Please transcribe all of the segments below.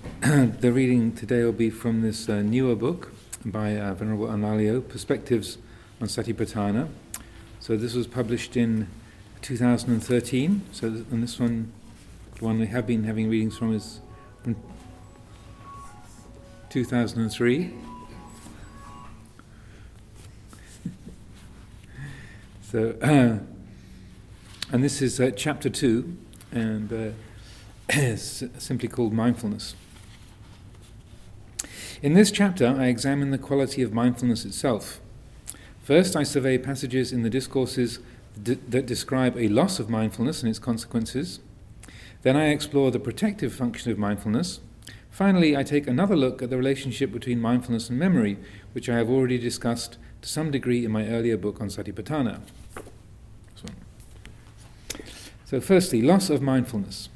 the reading today will be from this uh, newer book by uh, Venerable Analayo, Perspectives on Satipatthana. So this was published in 2013. So and this one, the one we have been having readings from is from 2003. so, and this is uh, chapter two, and uh, simply called mindfulness. In this chapter, I examine the quality of mindfulness itself. First, I survey passages in the discourses d- that describe a loss of mindfulness and its consequences. Then, I explore the protective function of mindfulness. Finally, I take another look at the relationship between mindfulness and memory, which I have already discussed to some degree in my earlier book on Satipatthana. So, firstly, loss of mindfulness.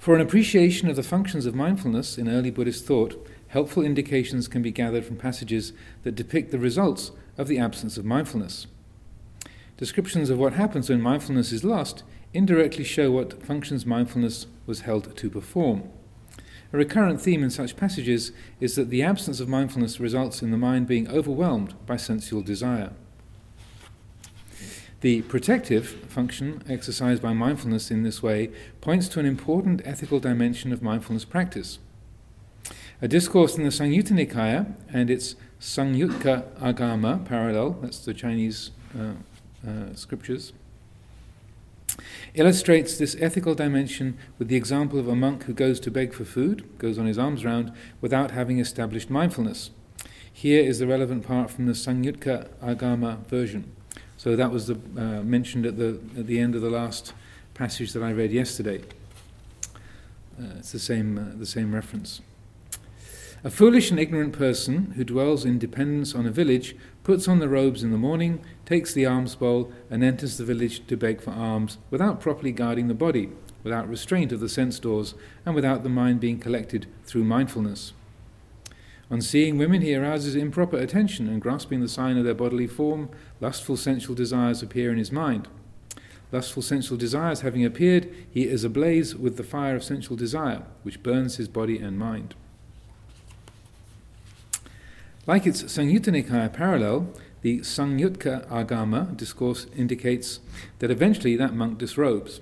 For an appreciation of the functions of mindfulness in early Buddhist thought, helpful indications can be gathered from passages that depict the results of the absence of mindfulness. Descriptions of what happens when mindfulness is lost indirectly show what functions mindfulness was held to perform. A recurrent theme in such passages is that the absence of mindfulness results in the mind being overwhelmed by sensual desire. The protective function exercised by mindfulness in this way points to an important ethical dimension of mindfulness practice. A discourse in the Samyutta Nikaya and its Samyutta Agama parallel, that's the Chinese uh, uh, scriptures, illustrates this ethical dimension with the example of a monk who goes to beg for food, goes on his alms round, without having established mindfulness. Here is the relevant part from the Samyutta Agama version. So that was the, uh, mentioned at the, at the end of the last passage that I read yesterday. Uh, it's the same, uh, the same reference. A foolish and ignorant person who dwells in dependence on a village puts on the robes in the morning, takes the alms bowl, and enters the village to beg for alms without properly guarding the body, without restraint of the sense doors, and without the mind being collected through mindfulness. On seeing women, he arouses improper attention, and grasping the sign of their bodily form, lustful sensual desires appear in his mind. Lustful sensual desires having appeared, he is ablaze with the fire of sensual desire, which burns his body and mind. Like its Samyutta Nikaya parallel, the Samyutta Agama discourse indicates that eventually that monk disrobes.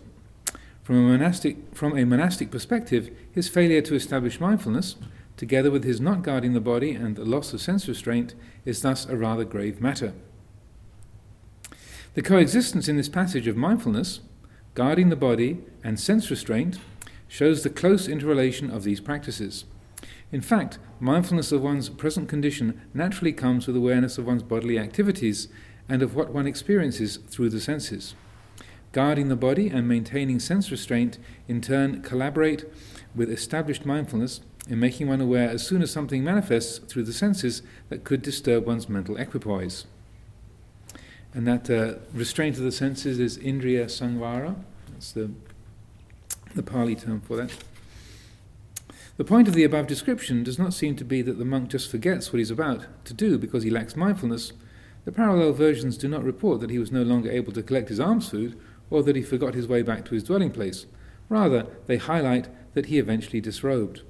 From a monastic, from a monastic perspective, his failure to establish mindfulness together with his not guarding the body and the loss of sense restraint, is thus a rather grave matter. The coexistence in this passage of mindfulness, guarding the body, and sense restraint shows the close interrelation of these practices. In fact, mindfulness of one's present condition naturally comes with awareness of one's bodily activities and of what one experiences through the senses. Guarding the body and maintaining sense restraint in turn collaborate with established mindfulness in making one aware as soon as something manifests through the senses that could disturb one's mental equipoise. And that uh, restraint of the senses is indriya samvara. That's the, the Pali term for that. The point of the above description does not seem to be that the monk just forgets what he's about to do because he lacks mindfulness. The parallel versions do not report that he was no longer able to collect his alms food or that he forgot his way back to his dwelling place. Rather, they highlight that he eventually disrobed.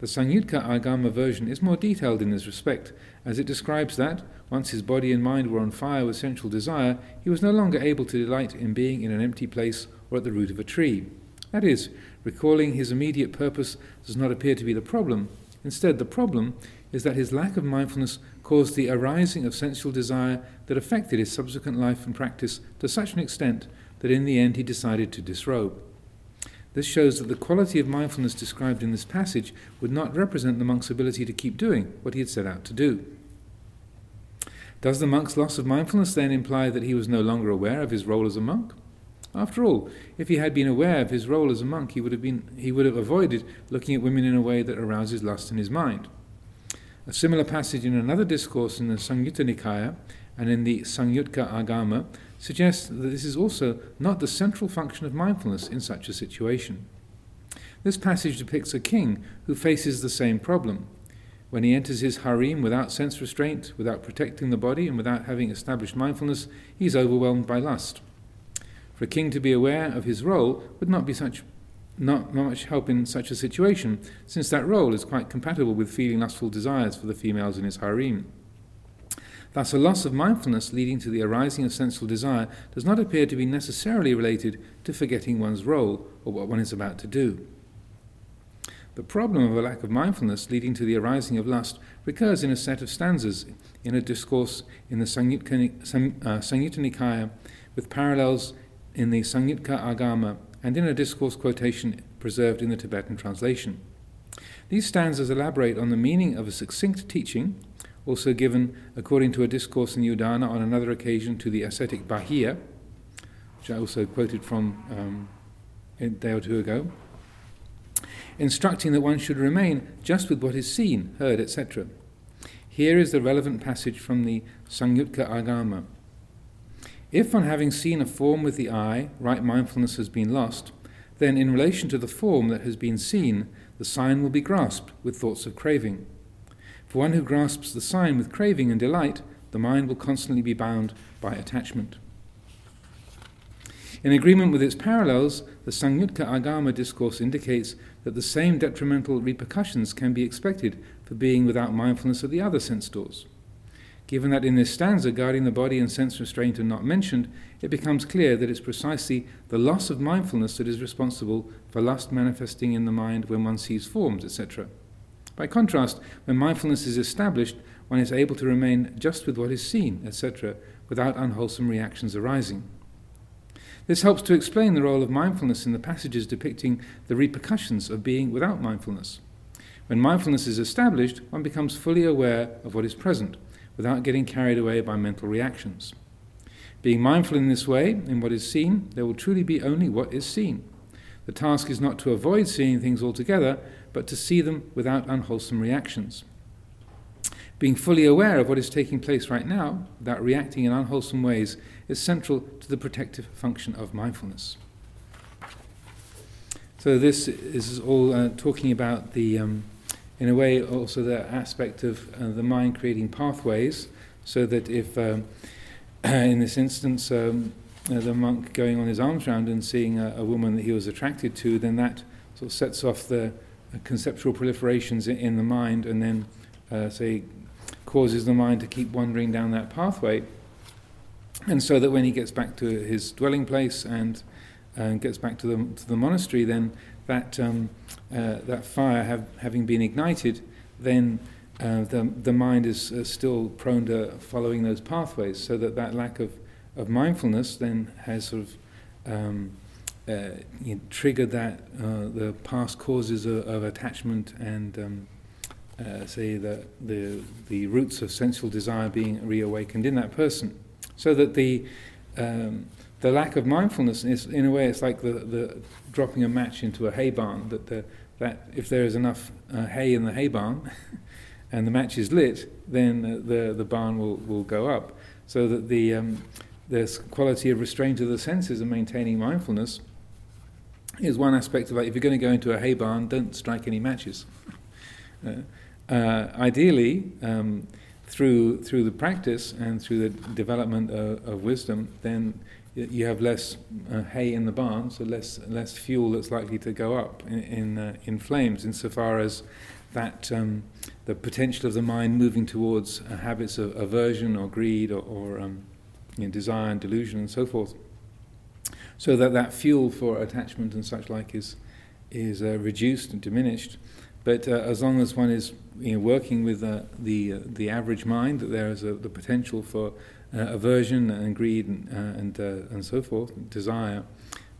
The Samyutta Agama version is more detailed in this respect, as it describes that, once his body and mind were on fire with sensual desire, he was no longer able to delight in being in an empty place or at the root of a tree. That is, recalling his immediate purpose does not appear to be the problem. Instead, the problem is that his lack of mindfulness caused the arising of sensual desire that affected his subsequent life and practice to such an extent that in the end he decided to disrobe. This shows that the quality of mindfulness described in this passage would not represent the monk's ability to keep doing what he had set out to do. Does the monk's loss of mindfulness then imply that he was no longer aware of his role as a monk? After all, if he had been aware of his role as a monk, he would have, been, he would have avoided looking at women in a way that arouses lust in his mind. A similar passage in another discourse in the Samyutta Nikaya and in the Samyutta Agama suggests that this is also not the central function of mindfulness in such a situation. This passage depicts a king who faces the same problem. When he enters his harem without sense restraint, without protecting the body, and without having established mindfulness, he is overwhelmed by lust. For a king to be aware of his role would not be such not, much help in such a situation, since that role is quite compatible with feeling lustful desires for the females in his harem. Thus, a loss of mindfulness leading to the arising of sensual desire does not appear to be necessarily related to forgetting one's role or what one is about to do. The problem of a lack of mindfulness leading to the arising of lust recurs in a set of stanzas in a discourse in the Samyutta, uh, Nikaya with parallels in the Samyutta Agama and in a discourse quotation preserved in the Tibetan translation. These stanzas elaborate on the meaning of a succinct teaching, also given according to a discourse in Udana on another occasion to the ascetic Bahiya, which I also quoted from um, a day or two ago, instructing that one should remain just with what is seen, heard, etc. Here is the relevant passage from the Samyutta Agama. If on having seen a form with the eye, right mindfulness has been lost, then in relation to the form that has been seen, the sign will be grasped with thoughts of craving. For one who grasps the sign with craving and delight, the mind will constantly be bound by attachment. In agreement with its parallels, the Samyutta Agama discourse indicates that the same detrimental repercussions can be expected for being without mindfulness of the other sense doors. Given that in this stanza guarding the body and sense restraint are not mentioned, it becomes clear that it's precisely the loss of mindfulness that is responsible for lust manifesting in the mind when one sees forms, etc. By contrast, when mindfulness is established, one is able to remain just with what is seen, etc., without unwholesome reactions arising. This helps to explain the role of mindfulness in the passages depicting the repercussions of being without mindfulness. When mindfulness is established, one becomes fully aware of what is present without getting carried away by mental reactions. Being mindful in this way, in what is seen, there will truly be only what is seen. The task is not to avoid seeing things altogether, but to see them without unwholesome reactions. Being fully aware of what is taking place right now, without reacting in unwholesome ways, is central to the protective function of mindfulness. So, this is all uh, talking about the um, in a way, also the aspect of uh, the mind creating pathways, so that if, um, in this instance, um, uh, the monk going on his alms round and seeing a, a, woman that he was attracted to, then that sort of sets off the conceptual proliferations in, the mind and then, uh, say, causes the mind to keep wandering down that pathway. And so that when he gets back to his dwelling place and uh, gets back to the, to the monastery, then that um, uh, that fire have, having been ignited, then uh, the, the mind is uh, still prone to following those pathways, so that that lack of, of mindfulness then has sort of um, uh, you know, triggered that uh, the past causes of, of attachment and um, uh, say the, the the roots of sensual desire being reawakened in that person, so that the um, the lack of mindfulness is, in a way, it's like the, the dropping a match into a hay barn. That the, that if there is enough uh, hay in the hay barn, and the match is lit, then the the barn will, will go up. So that the um, the quality of restraint of the senses and maintaining mindfulness is one aspect of it. If you're going to go into a hay barn, don't strike any matches. Uh, uh, ideally. Um, through through the practice and through the development of, of wisdom, then you have less uh, hay in the barn, so less less fuel that's likely to go up in in, uh, in flames. Insofar as that um, the potential of the mind moving towards uh, habits of aversion or greed or, or um, you know, desire and delusion and so forth, so that that fuel for attachment and such like is is uh, reduced and diminished. But uh, as long as one is you know, working with uh, the the average mind, that there is a, the potential for uh, aversion and greed and, uh, and, uh, and so forth, desire,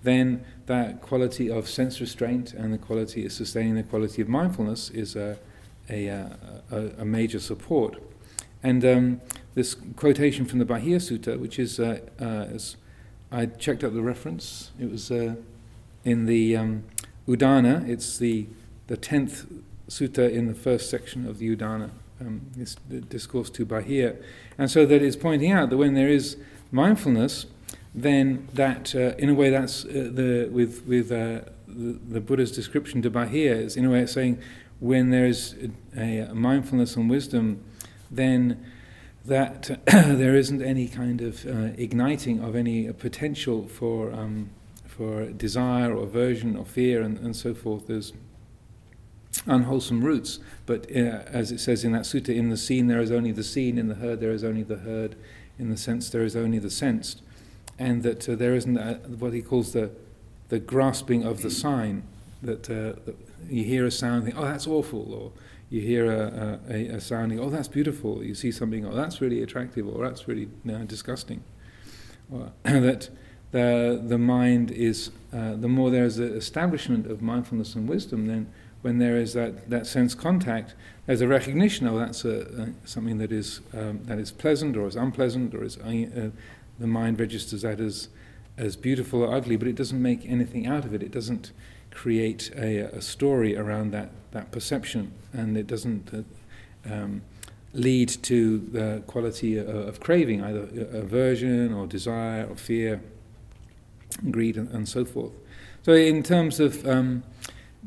then that quality of sense restraint and the quality of sustaining the quality of mindfulness is a, a, a, a major support. And um, this quotation from the Bahiya Sutta, which is, uh, uh, I checked up the reference, it was uh, in the um, Udana, it's the, the 10th sutta in the first section of the Udana um, this discourse to Bahiya. And so that is pointing out that when there is mindfulness, then that, uh, in a way, that's uh, the, with, with uh, the, the, Buddha's description to Bahiya, is in a way it's saying when there is a, a mindfulness and wisdom, then that there isn't any kind of uh, igniting of any potential for, um, for desire or aversion or fear and, and so forth. There's unwholesome roots. But uh, as it says in that sutta, in the seen there is only the seen, in the heard there is only the heard, in the sense there is only the sensed. And that uh, there isn't a, what he calls the, the grasping of the sign, that, uh, that you hear a sound, think, oh, that's awful, or you hear a, a, a sounding, oh, that's beautiful, you see something, oh, that's really attractive, or that's really disgusting. Or, that the, the mind is, uh, the more there is an establishment of mindfulness and wisdom, then when there is that, that sense contact, there's a recognition, oh, that's a, a something that is, um, that is pleasant or is unpleasant, or is, uh, the mind registers that as, as beautiful or ugly, but it doesn't make anything out of it. It doesn't create a, a story around that, that perception, and it doesn't uh, um, lead to the quality of, of, craving, either aversion or desire or fear, greed, and, and so forth. So, in terms of um,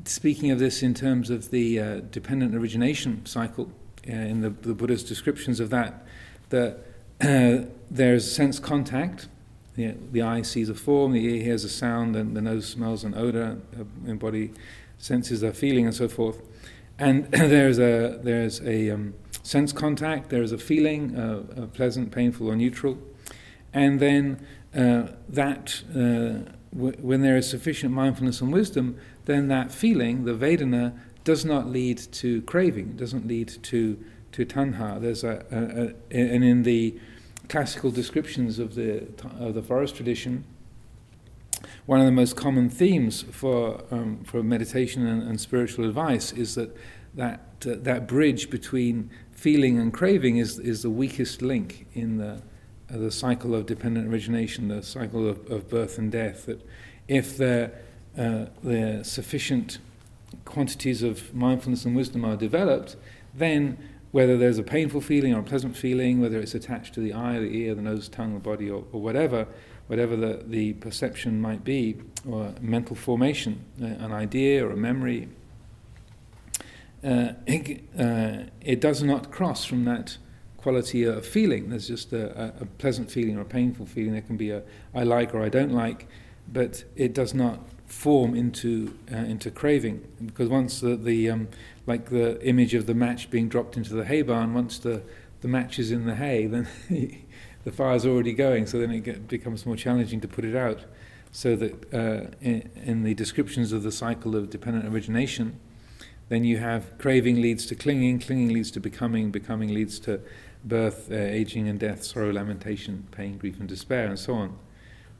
speaking of this in terms of the uh, dependent origination cycle, uh, in the, the, Buddha's descriptions of that, that uh, there's sense contact. The, the, eye sees a form, the ear hears a sound, and the nose smells an odor, the body senses a feeling, and so forth. And there's a there's a um, sense contact. There is a feeling, uh, pleasant, painful, or neutral, and then uh, that uh, w- when there is sufficient mindfulness and wisdom, then that feeling, the Vedana, does not lead to craving, it doesn't lead to, to tanha. There's a, a, a, and in the classical descriptions of the, of the forest tradition, one of the most common themes for, um, for meditation and, and, spiritual advice is that that, uh, that bridge between feeling and craving is, is the weakest link in the, uh, the cycle of dependent origination, the cycle of, of birth and death. That if there uh, sufficient quantities of mindfulness and wisdom are developed, then whether there's a painful feeling or a pleasant feeling, whether it's attached to the eye, the ear, the nose, tongue, the body, or, or whatever, whatever the, the perception might be, or mental formation, uh, an idea or a memory, uh, it, uh, it, does not cross from that quality of feeling. There's just a, a, pleasant feeling or a painful feeling. There can be a I like or I don't like, but it does not form into uh, into craving because once the, the um, like the image of the match being dropped into the hay barn once the the match is in the hay then the fire's already going so then it get, becomes more challenging to put it out so that uh, in, in, the descriptions of the cycle of dependent origination then you have craving leads to clinging clinging leads to becoming becoming leads to birth uh, aging and death sorrow lamentation pain grief and despair and so on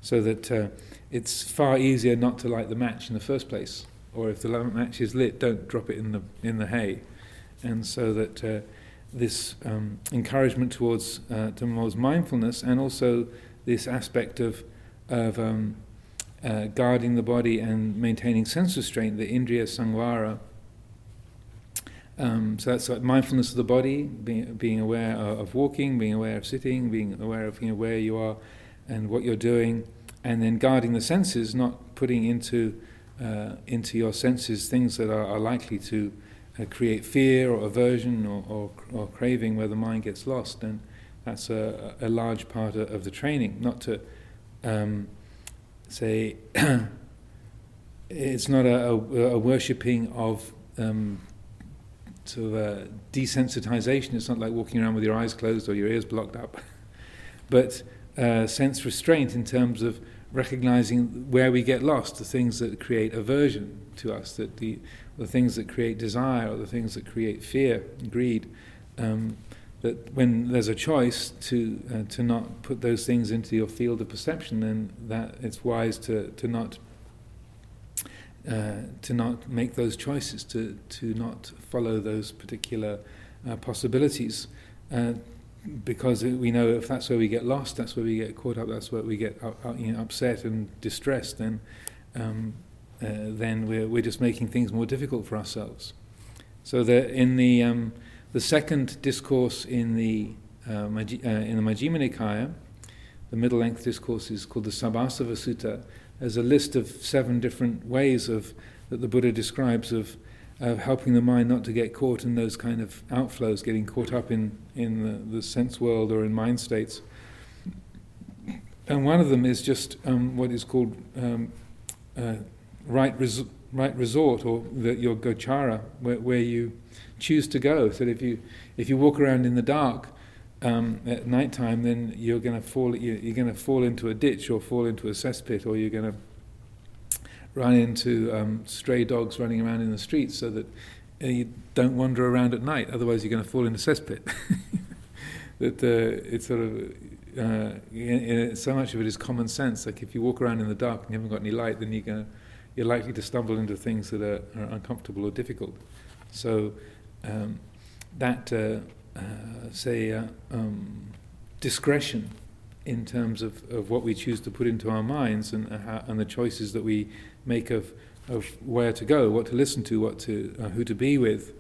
so that uh, it's far easier not to light the match in the first place. Or if the lamp match is lit, don't drop it in the in the hay. And so that uh, this um, encouragement towards uh, towards mindfulness, and also this aspect of of um, uh, guarding the body and maintaining sense restraint, the indriya samvara. Um, so that's like mindfulness of the body, being, being aware of, of, walking, being aware of sitting, being aware of you know, where you are and what you're doing, and then guarding the senses, not putting into uh, into your senses things that are, are likely to uh, create fear or aversion or, or, or, craving where the mind gets lost. And that's a, a large part of, the training. Not to um, say it's not a, a, a worshipping of um, sort of desensitization. It's not like walking around with your eyes closed or your ears blocked up, but uh, sense restraint in terms of recognizing where we get lost, the things that create aversion to us, that the, the things that create desire, or the things that create fear, greed. Um, that when there's a choice to uh, to not put those things into your field of perception, then that it's wise to to not uh, to not make those choices, to to not follow those particular uh, possibilities. Because we know if that's where we get lost, that's where we get caught up, that's where we get you know, upset and distressed, then um, uh, then we're, we're just making things more difficult for ourselves. So that in the um, the second discourse in the uh, uh, in the Majjhima Nikaya, the middle length discourse is called the Sabbasava Sutta. There's a list of seven different ways of that the Buddha describes of of helping the mind not to get caught in those kind of outflows, getting caught up in, in the, the sense world or in mind states. And one of them is just um, what is called um, uh, right, res- right resort or the, your gochara where, where you choose to go. So if you if you walk around in the dark um, at night time, then you're going to fall you're going to fall into a ditch or fall into a cesspit, or you're going to run into um, stray dogs running around in the streets, so that uh, you don't wander around at night. Otherwise, you're going to fall in a cesspit. that uh, it's sort of uh, so much of it is common sense. Like if you walk around in the dark and you haven't got any light, then you're going you're likely to stumble into things that are, are uncomfortable or difficult. So um, that uh, uh, say, uh, um, discretion in terms of, of what we choose to put into our minds and, uh, how, and the choices that we make of, of where to go, what to listen to, what to, uh, who to be with,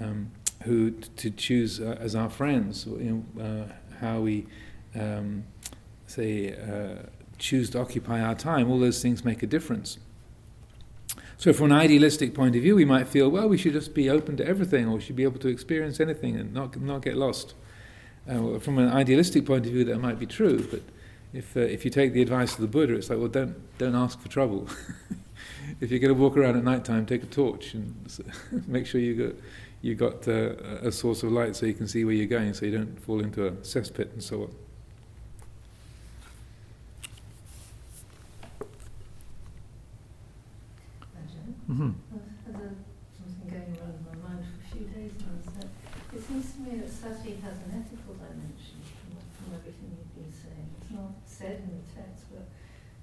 um, who to choose uh, as our friends, you know, uh, how we um, say choose to occupy our time. All those things make a difference. So, from an idealistic point of view, we might feel, well, we should just be open to everything, or we should be able to experience anything and not not get lost. Uh, from an idealistic point of view, that might be true, but if uh, if you take the advice of the Buddha, it's like, well, don't don't ask for trouble. if you're going to walk around at night time, take a torch and make sure you got you got uh, a source of light so you can see where you're going, so you don't fall into a cesspit and so on. Mm-hmm. As a, something going around in my mind for a few days now it seems to me that sati has an ethical dimension from, from everything you've been saying. It's not said in the text, but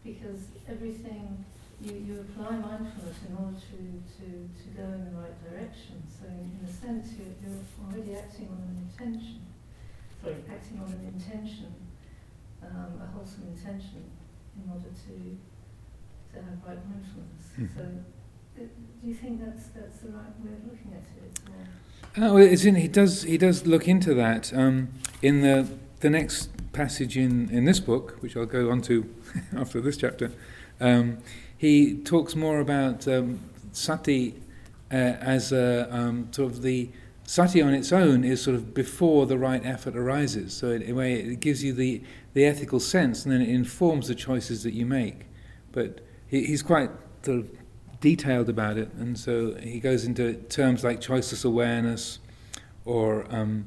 because everything you, you apply mindfulness in order to, to, to go in the right direction. So in, in a sense, you're, you're already acting on an intention. Sorry, acting on an intention, um, a wholesome intention, in order to to have right mindfulness. Mm-hmm. So do you think that's that's the right way of looking at it? Or? Oh, it's in, he does he does look into that um, in the the next passage in, in this book, which I'll go on to after this chapter. Um, he talks more about um, sati uh, as a, um, sort of the sati on its own is sort of before the right effort arises. So in a way, it gives you the the ethical sense, and then it informs the choices that you make. But he, he's quite sort of detailed about it, and so he goes into terms like choiceless awareness, or um,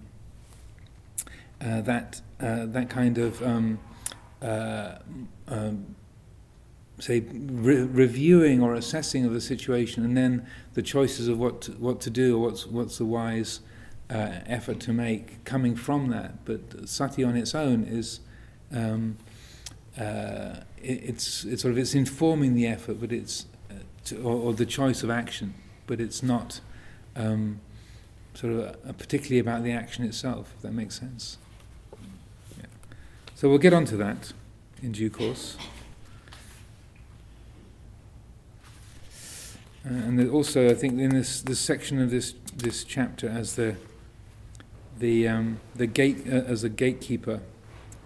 uh, that uh, that kind of um, uh, um, say re- reviewing or assessing of the situation, and then the choices of what to, what to do or what's what's the wise uh, effort to make coming from that. But sati on its own is. Um, uh, it, it's, it's sort of it's informing the effort, but it's to, or, or, the choice of action, but it's not um, sort of a, a particularly about the action itself, if that makes sense. Yeah. So we'll get on to that in due course. Uh, and also, I think in this, this section of this this chapter, as the the um, the gate uh, as a gatekeeper,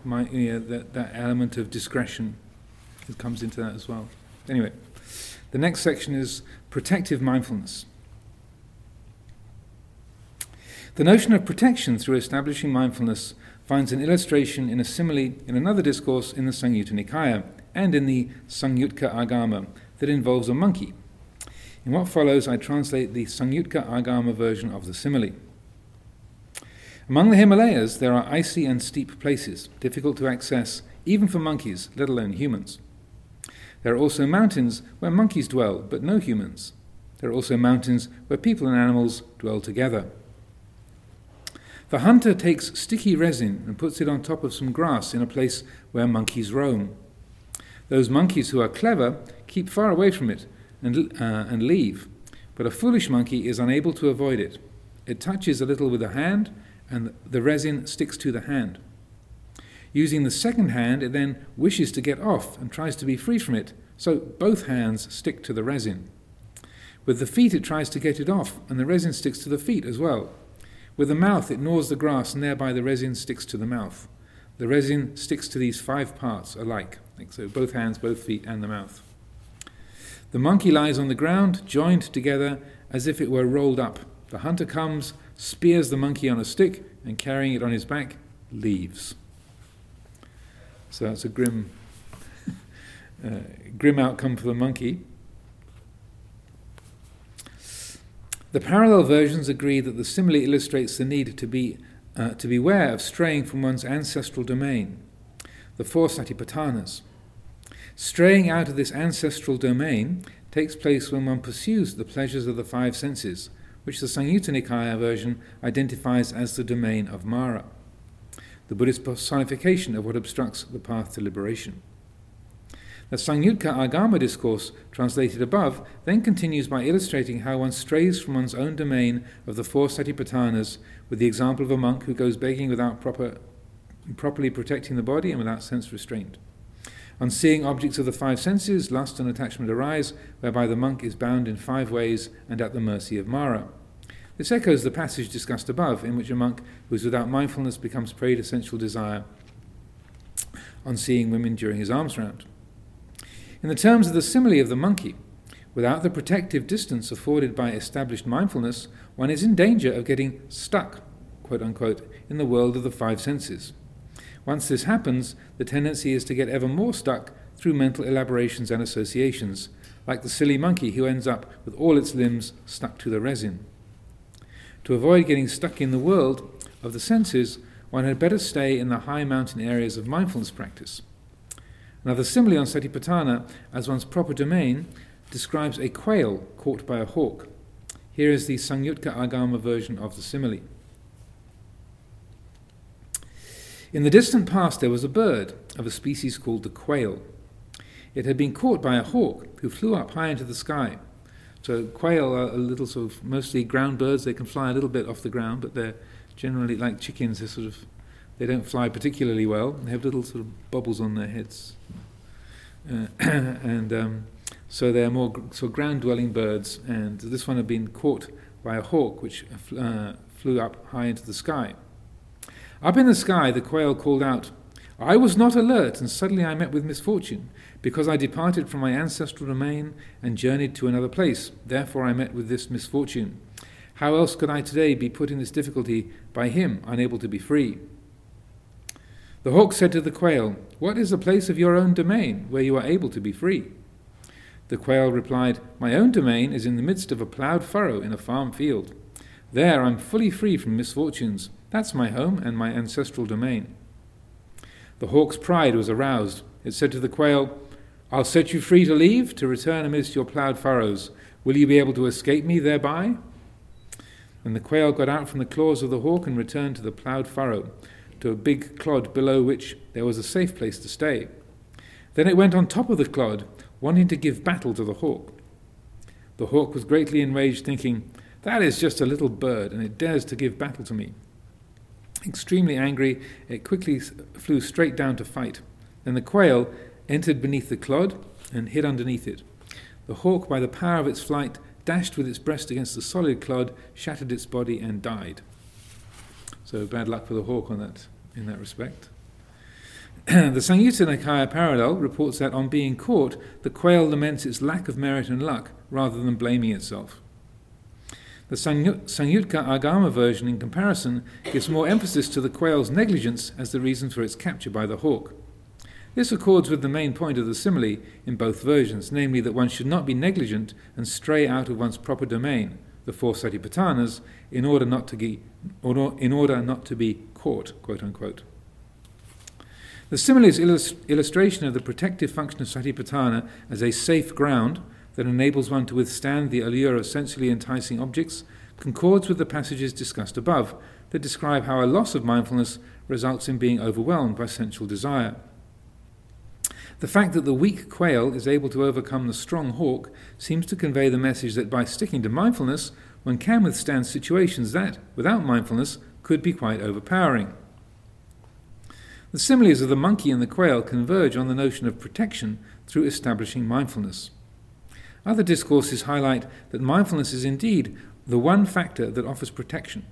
my, you know, that that element of discretion, comes into that as well. Anyway. The next section is protective mindfulness. The notion of protection through establishing mindfulness finds an illustration in a simile in another discourse in the Samyutta Nikaya and in the Samyukta Agama that involves a monkey. In what follows, I translate the Samyukta Agama version of the simile. Among the Himalayas, there are icy and steep places, difficult to access even for monkeys, let alone humans. There are also mountains where monkeys dwell, but no humans. There are also mountains where people and animals dwell together. The hunter takes sticky resin and puts it on top of some grass in a place where monkeys roam. Those monkeys who are clever keep far away from it and, uh, and leave, but a foolish monkey is unable to avoid it. It touches a little with a hand, and the resin sticks to the hand. Using the second hand, it then wishes to get off and tries to be free from it, so both hands stick to the resin. With the feet, it tries to get it off, and the resin sticks to the feet as well. With the mouth, it gnaws the grass, and thereby the resin sticks to the mouth. The resin sticks to these five parts alike, like so both hands, both feet, and the mouth. The monkey lies on the ground, joined together as if it were rolled up. The hunter comes, spears the monkey on a stick, and carrying it on his back, leaves. So that's a grim, uh, grim outcome for the monkey. The parallel versions agree that the simile illustrates the need to be uh, to beware of straying from one's ancestral domain, the four satipatthanas. Straying out of this ancestral domain takes place when one pursues the pleasures of the five senses, which the Samyutta Nikaya version identifies as the domain of Mara, the Buddhist personification of what obstructs the path to liberation. The Samyutta Agama discourse, translated above, then continues by illustrating how one strays from one's own domain of the four satipatthanas with the example of a monk who goes begging without proper, properly protecting the body and without sense restraint. On seeing objects of the five senses, lust and attachment arise, whereby the monk is bound in five ways and at the mercy of Mara. This echoes the passage discussed above, in which a monk who is without mindfulness becomes prey to sensual desire on seeing women during his alms round. In the terms of the simile of the monkey, without the protective distance afforded by established mindfulness, one is in danger of getting stuck, quote unquote, in the world of the five senses. Once this happens, the tendency is to get ever more stuck through mental elaborations and associations, like the silly monkey who ends up with all its limbs stuck to the resin. To avoid getting stuck in the world of the senses, one had better stay in the high mountain areas of mindfulness practice. Another simile on Satipatthana as one's proper domain describes a quail caught by a hawk. Here is the Samyutta Agama version of the simile. In the distant past, there was a bird of a species called the quail. It had been caught by a hawk who flew up high into the sky. So, quail are a little sort of mostly ground birds. They can fly a little bit off the ground, but they're generally like chickens. They're sort of they don't fly particularly well. They have little sort of bubbles on their heads, uh, and um, so they're more sort of ground-dwelling birds. And this one had been caught by a hawk, which uh, flew up high into the sky. Up in the sky, the quail called out, I was not alert, and suddenly I met with misfortune, because I departed from my ancestral domain and journeyed to another place. Therefore I met with this misfortune. How else could I today be put in this difficulty by him, unable to be free? The hawk said to the quail, What is the place of your own domain, where you are able to be free? The quail replied, My own domain is in the midst of a ploughed furrow in a farm field. There I'm fully free from misfortunes. That's my home and my ancestral domain. The hawk's pride was aroused. It said to the quail, I'll set you free to leave, to return amidst your ploughed furrows. Will you be able to escape me thereby? And the quail got out from the claws of the hawk and returned to the ploughed furrow, to a big clod below which there was a safe place to stay. Then it went on top of the clod, wanting to give battle to the hawk. The hawk was greatly enraged, thinking, That is just a little bird, and it dares to give battle to me. Extremely angry, it quickly flew straight down to fight. Then the quail entered beneath the clod and hid underneath it. The hawk, by the power of its flight, dashed with its breast against the solid clod, shattered its body, and died. So bad luck for the hawk on that, in that respect. the Samyutta Nikaya parallel reports that on being caught, the quail laments its lack of merit and luck rather than blaming itself. The Samyutta Agama version, in comparison, gives more emphasis to the quail's negligence as the reason for its capture by the hawk. This accords with the main point of the simile in both versions, namely that one should not be negligent and stray out of one's proper domain, the four satipatthanas, in order not to be, in order not to be caught, quote unquote. The simile's illust- illustration of the protective function of satipatthana as a safe ground that enables one to withstand the allure of sensually enticing objects concords with the passages discussed above that describe how a loss of mindfulness results in being overwhelmed by sensual desire. The fact that the weak quail is able to overcome the strong hawk seems to convey the message that by sticking to mindfulness, one can withstand situations that, without mindfulness, could be quite overpowering. The similes of the monkey and the quail converge on the notion of protection through establishing mindfulness. Other discourses highlight that mindfulness is indeed the one factor that offers protection.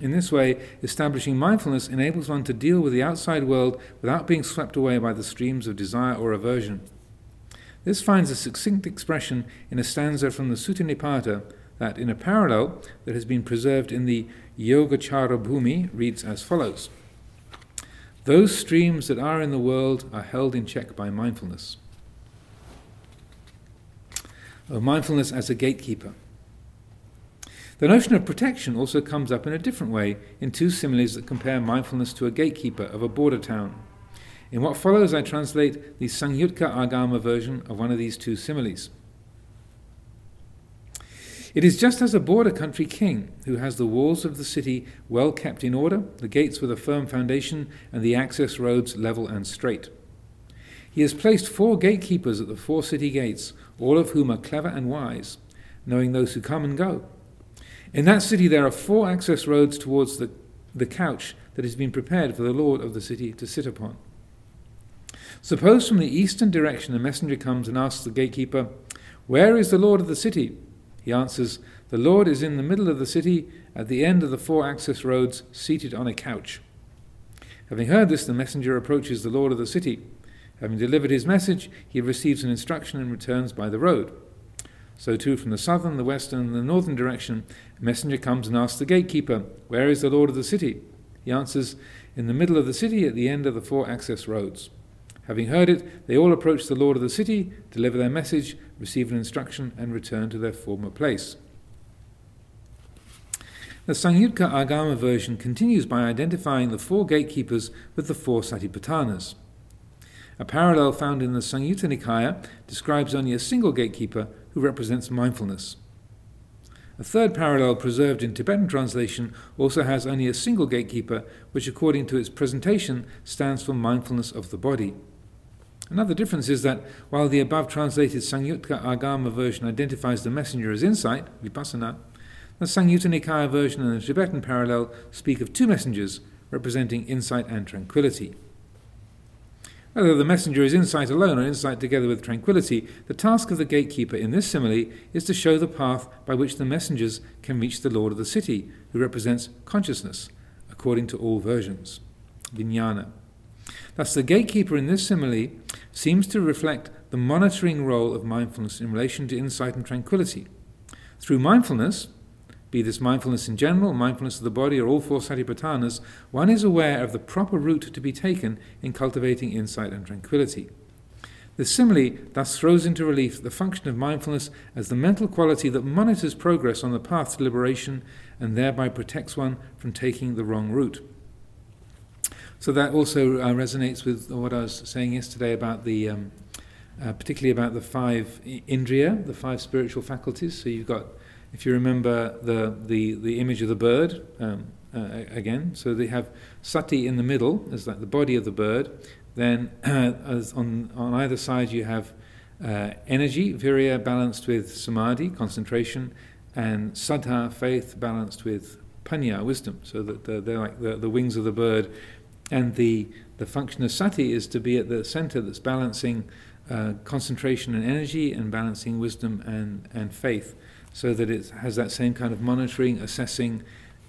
In this way, establishing mindfulness enables one to deal with the outside world without being swept away by the streams of desire or aversion. This finds a succinct expression in a stanza from the Sutta Nipata that, in a parallel that has been preserved in the Yogacara Bhumi, reads as follows Those streams that are in the world are held in check by mindfulness of mindfulness as a gatekeeper. The notion of protection also comes up in a different way in two similes that compare mindfulness to a gatekeeper of a border town. In what follows, I translate the Samyukta Agama version of one of these two similes. It is just as a border country king, who has the walls of the city well kept in order, the gates with a firm foundation, and the access roads level and straight. He has placed four gatekeepers at the four city gates, all of whom are clever and wise, knowing those who come and go. In that city there are four access roads towards the, the couch that has been prepared for the lord of the city to sit upon. Suppose from the eastern direction a messenger comes and asks the gatekeeper, Where is the lord of the city? He answers, The Lord is in the middle of the city, at the end of the four access roads, seated on a couch. Having heard this, the messenger approaches the Lord of the city. Having delivered his message, he receives an instruction and returns by the road. So, too, from the southern, the western, and the northern direction, a messenger comes and asks the gatekeeper, Where is the Lord of the city? He answers, In the middle of the city, at the end of the four access roads. Having heard it, they all approach the Lord of the city, deliver their message, receive an instruction, and return to their former place. The Samyukta Agama version continues by identifying the four gatekeepers with the four Satipatthanas. A parallel found in the Samyutta Nikaya describes only a single gatekeeper who represents mindfulness. A third parallel preserved in Tibetan translation also has only a single gatekeeper, which, according to its presentation, stands for mindfulness of the body. Another difference is that while the above translated Samyukta Agama version identifies the messenger as insight, vipassana, the Samyutta Nikaya version and the Tibetan parallel speak of two messengers representing insight and tranquility. Whether the messenger is insight alone or insight together with tranquility, the task of the gatekeeper in this simile is to show the path by which the messengers can reach the Lord of the city, who represents consciousness, according to all versions. Vijnana. Thus, the gatekeeper in this simile seems to reflect the monitoring role of mindfulness in relation to insight and tranquility. Through mindfulness, be this mindfulness in general, mindfulness of the body, or all four satipatthanas, one is aware of the proper route to be taken in cultivating insight and tranquility. The simile thus throws into relief the function of mindfulness as the mental quality that monitors progress on the path to liberation and thereby protects one from taking the wrong route. So that also uh, resonates with what I was saying yesterday about the, um, uh, particularly about the five indriya, the five spiritual faculties. So you've got, if you remember the the, the image of the bird um, uh, again. So they have sati in the middle, as like the body of the bird. Then as on on either side you have uh, energy, virya balanced with samadhi, concentration, and saddha, faith, balanced with panya, wisdom. So that they're, they're like the, the wings of the bird and the, the function of sati is to be at the center that's balancing uh, concentration and energy and balancing wisdom and, and faith so that it has that same kind of monitoring, assessing,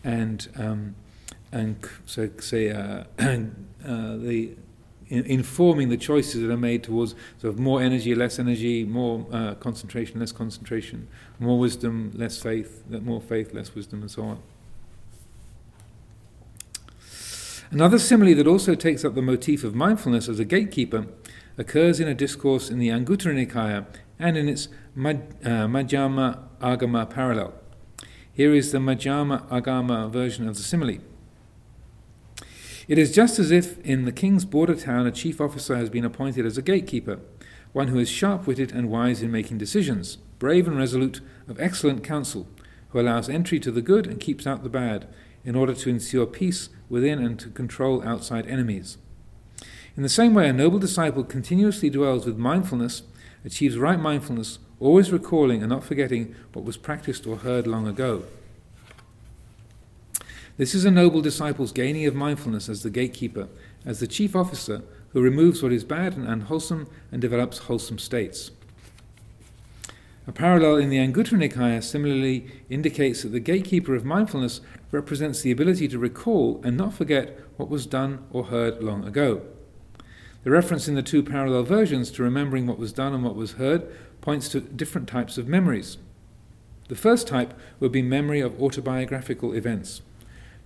and um, and so say uh, uh, the in, informing the choices that are made towards sort of more energy, less energy, more uh, concentration, less concentration, more wisdom, less faith, more faith, less wisdom, and so on. Another simile that also takes up the motif of mindfulness as a gatekeeper occurs in a discourse in the Anguttara Nikaya and in its Maj- uh, Majjhima Agama parallel. Here is the Majjhima Agama version of the simile. It is just as if in the king's border town a chief officer has been appointed as a gatekeeper, one who is sharp witted and wise in making decisions, brave and resolute, of excellent counsel, who allows entry to the good and keeps out the bad, in order to ensure peace within and to control outside enemies. In the same way, a noble disciple continuously dwells with mindfulness, achieves right mindfulness, always recalling and not forgetting what was practiced or heard long ago. This is a noble disciple's gaining of mindfulness as the gatekeeper, as the chief officer who removes what is bad and unwholesome and develops wholesome states. A parallel in the Anguttara Nikaya similarly indicates that the gatekeeper of mindfulness represents the ability to recall and not forget what was done or heard long ago. The reference in the two parallel versions to remembering what was done and what was heard points to different types of memories. The first type would be memory of autobiographical events.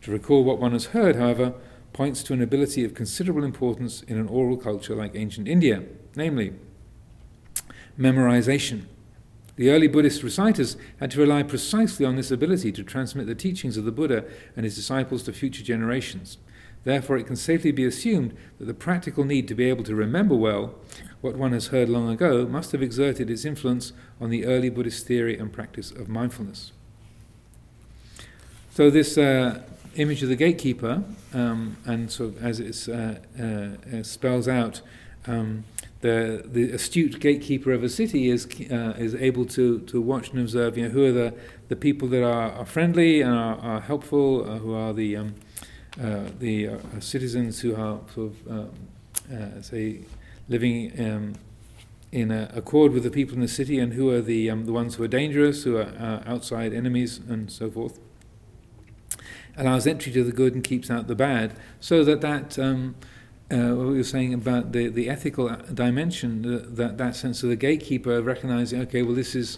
To recall what one has heard, however, points to an ability of considerable importance in an oral culture like ancient India, namely memorization. The early Buddhist reciters had to rely precisely on this ability to transmit the teachings of the Buddha and his disciples to future generations. Therefore, it can safely be assumed that the practical need to be able to remember well what one has heard long ago must have exerted its influence on the early Buddhist theory and practice of mindfulness. So, this uh, image of the gatekeeper, um, and so as it uh, uh, spells out, um, the, the astute gatekeeper of a city is, uh, is able to, to watch and observe you know, who are the, the people that are, are friendly and are, are helpful, uh, who are the, um, uh, the citizens who are sort of, say, living um, in accord with the people in the city, and who are the um, the ones who are dangerous, who are uh, outside enemies, and so forth. Allows entry to the good and keeps out the bad, so that that um, uh, what we were saying about the the ethical dimension, uh, that that sense of the gatekeeper recognizing, okay, well, this is.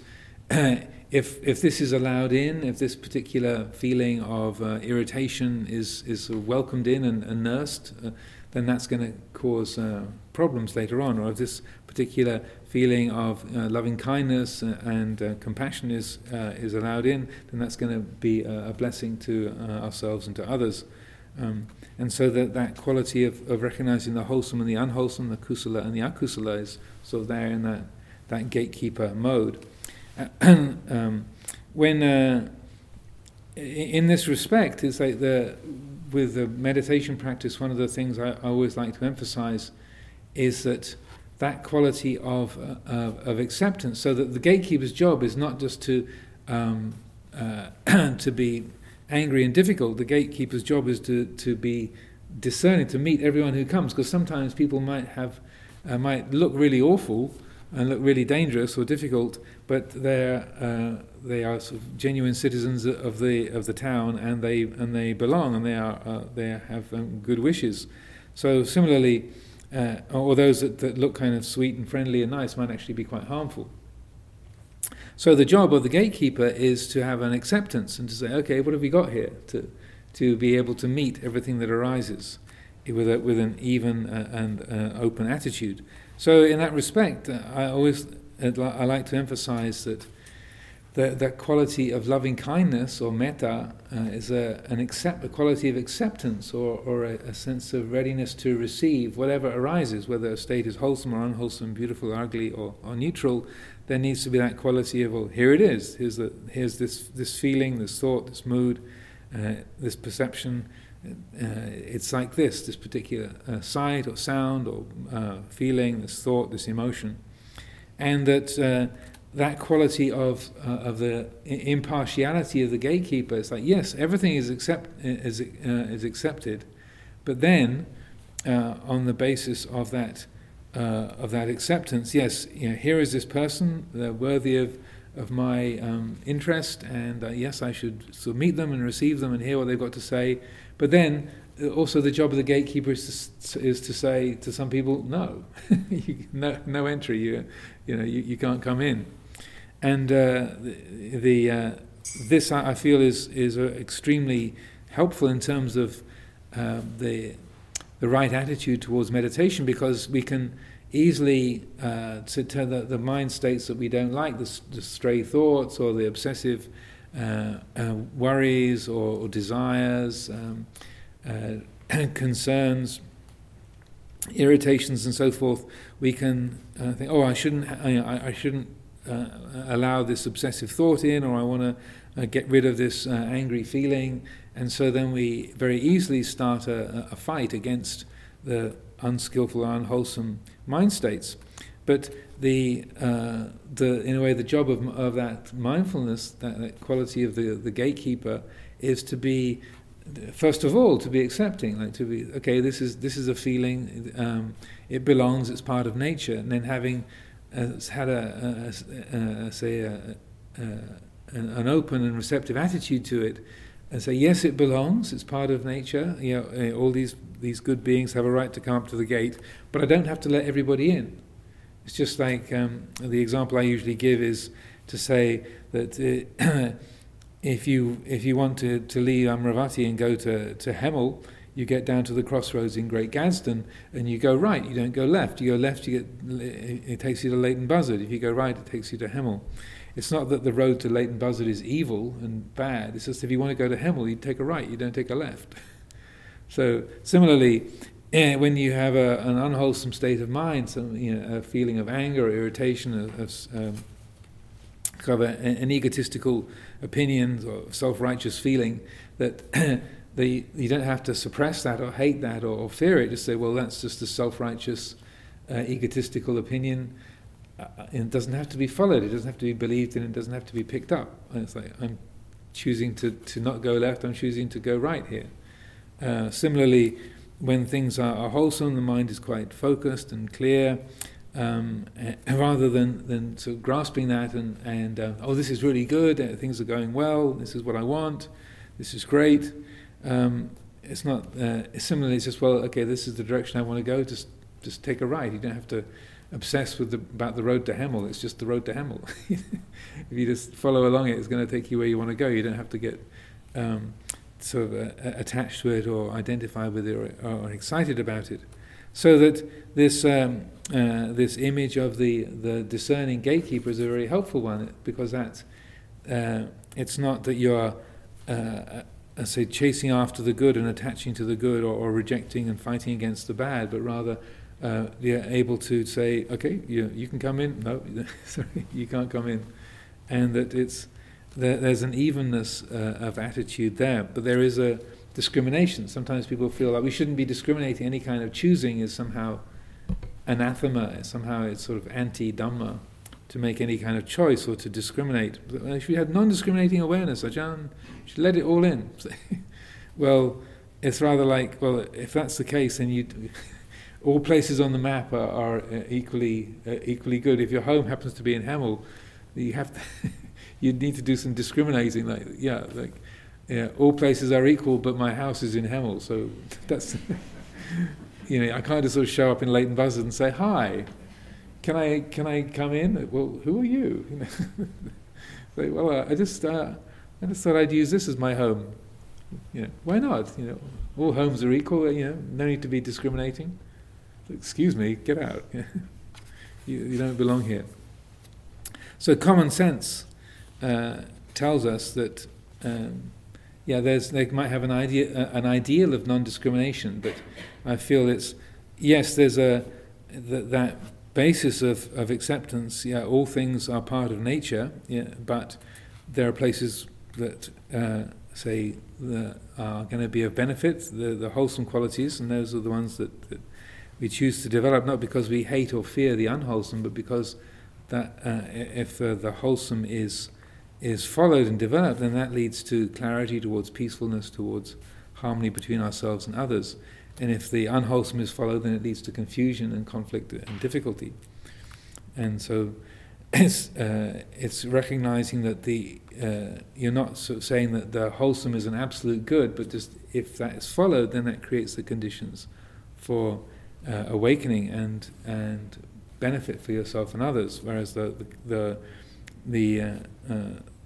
if if this is allowed in, if this particular feeling of uh, irritation is is welcomed in and, and nursed, uh, then that's going to cause uh, problems later on. Or if this particular feeling of uh, loving kindness uh, and uh, compassion is is allowed in, then that's going to be a, a, blessing to ourselves and to others. Um, and so that, that quality of, of recognizing the wholesome and the unwholesome, the kusala and the akusala, is sort of there in that, that gatekeeper mode. um, when in this respect, it's like the with the meditation practice, one of the things I, I always like to emphasize is that that quality of, uh, of acceptance, so that the gatekeeper's job is not just to um, uh, to be angry and difficult. The gatekeeper's job is to to be discerning, to meet everyone who comes, because sometimes people might have uh, might look really awful and look really dangerous or difficult, but they're uh, they are sort of genuine citizens of the of the town, and they and they belong, and they are uh, they have um, good wishes. So similarly, uh, or those that, that look kind of sweet and friendly and nice might actually be quite harmful. So the job of the gatekeeper is to have an acceptance and to say, okay, what have we got here? To to be able to meet everything that arises with a, with an even uh, and uh, open attitude. So in that respect, uh, I always I like to emphasize that that, that quality of loving kindness or metta uh, is a, an accept, a quality of acceptance or, or a, a, sense of readiness to receive whatever arises, whether a state is wholesome or unwholesome, beautiful or ugly or, or neutral. There needs to be that quality of, well, here it is. Here's, the, here's this, this feeling, this thought, this mood, uh, this perception. Uh, it's like this, this particular uh, sight or sound or uh, feeling, this thought, this emotion. And that uh, that quality of uh, of the impartiality of the gatekeeper. It's like yes, everything is accept is uh, is accepted, but then uh, on the basis of that uh, of that acceptance, yes, you know, here is this person, they're worthy of of my um, interest, and uh, yes, I should of meet them and receive them and hear what they've got to say. But then also the job of the gatekeeper is to, is to say to some people, no, no, no entry. You, you know, you, you can't come in and uh, the, the uh, this I feel is is uh, extremely helpful in terms of uh, the the right attitude towards meditation because we can easily uh, to, to the, the, mind states that we don't like the, the stray thoughts or the obsessive uh, worries or, or desires um, concerns irritations and so forth we can think oh I shouldn't I, I shouldn't uh, allow this obsessive thought in, or I want to uh, get rid of this uh, angry feeling. And so then we very easily start a, a fight against the unskillful or unwholesome mind states. But the, uh, the, in a way, the job of, of that mindfulness, that, that quality of the, the gatekeeper, is to be first of all to be accepting like to be okay this is this is a feeling um, it belongs it's part of nature and then having has had a, a, a, a say an open and receptive attitude to it, and say yes, it belongs. It's part of nature. You know, eh, all these these good beings have a right to come up to the gate, but I don't have to let everybody in. It's just like um, the example I usually give is to say that uh, if you if you want to, to leave Amaravati and go to to Hemel, you get down to the crossroads in Great Gaddesden and you go right, you don't go left. You go left, you get it takes you to Leighton Buzzard. If you go right, it takes you to Hemel. it's not that the road to Leighton Buzzard is evil and bad. It's just if you want to go to Hemel, you take a right, you don't take a left. so similarly, eh, when you have a, an unwholesome state of mind, some you know, a feeling of anger, irritation, of, of um, kind of a, an egotistical opinion or self-righteous feeling, that the, you don't have to suppress that or hate that or, or fear it. Just say, well, that's just a self-righteous, uh, egotistical opinion uh, it doesn't have to be followed, it doesn't have to be believed in, it doesn't have to be picked up. And it's like, I'm choosing to, to not go left, I'm choosing to go right here. Uh, similarly, when things are, are, wholesome, the mind is quite focused and clear, um, and rather than, than sort of grasping that and, and uh, oh, this is really good, uh, things are going well, this is what I want, this is great. Um, it's not, uh, similarly, it's just, well, okay, this is the direction I want to go, just, just take a ride. You don't have to obsess with the, about the road to Hemel. It's just the road to Hemel. if you just follow along it, it's going to take you where you want to go. You don't have to get um, sort of uh, attached to it or identify with it or, or, excited about it. So that this um, uh, this image of the, the discerning gatekeeper is a very helpful one because that uh, it's not that you're uh, uh, say chasing after the good and attaching to the good or, or rejecting and fighting against the bad, but rather uh, you're able to say, okay, you, you can come in. No, sorry, you can't come in. And that it's there, there's an evenness of attitude there, but there is a discrimination. Sometimes people feel like we shouldn't be discriminating. Any kind of choosing is somehow anathema. Somehow it's sort of anti-dhamma to make any kind of choice or to discriminate. If you had non-discriminating awareness, Ajahn, you should let it all in. well, it's rather like, well, if that's the case, then you all places on the map are, are uh, equally uh, equally good. If your home happens to be in Hemel, you have to you need to do some discriminating. Like yeah, like yeah, all places are equal, but my house is in Hemel, so that's you know I can't just sort of show up in Leighton Buzzard and say hi. Can I can I come in? Well, who are you? say, well, uh, I just uh, I just thought I'd use this as my home. You know, why not? You know, all homes are equal. You know, no need to be discriminating. Excuse me, get out. you, you, don't belong here. So common sense uh, tells us that, um, yeah, there's, they might have an, idea, uh, an ideal of non-discrimination, but I feel it's, yes, there's a, th- that basis of, of acceptance, yeah, all things are part of nature, yeah, but there are places that, uh, say, are going to be of benefit, the, the wholesome qualities, and those are the ones that, that we choose to develop not because we hate or fear the unwholesome, but because that uh, if uh, the wholesome is is followed and developed, then that leads to clarity towards peacefulness, towards harmony between ourselves and others. And if the unwholesome is followed, then it leads to confusion and conflict and difficulty. And so it's, uh, it's recognizing that the uh, you're not sort of saying that the wholesome is an absolute good, but just if that is followed, then that creates the conditions for uh, awakening and and benefit for yourself and others. Whereas the the the the, uh, uh,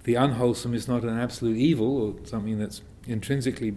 the unwholesome is not an absolute evil or something that's intrinsically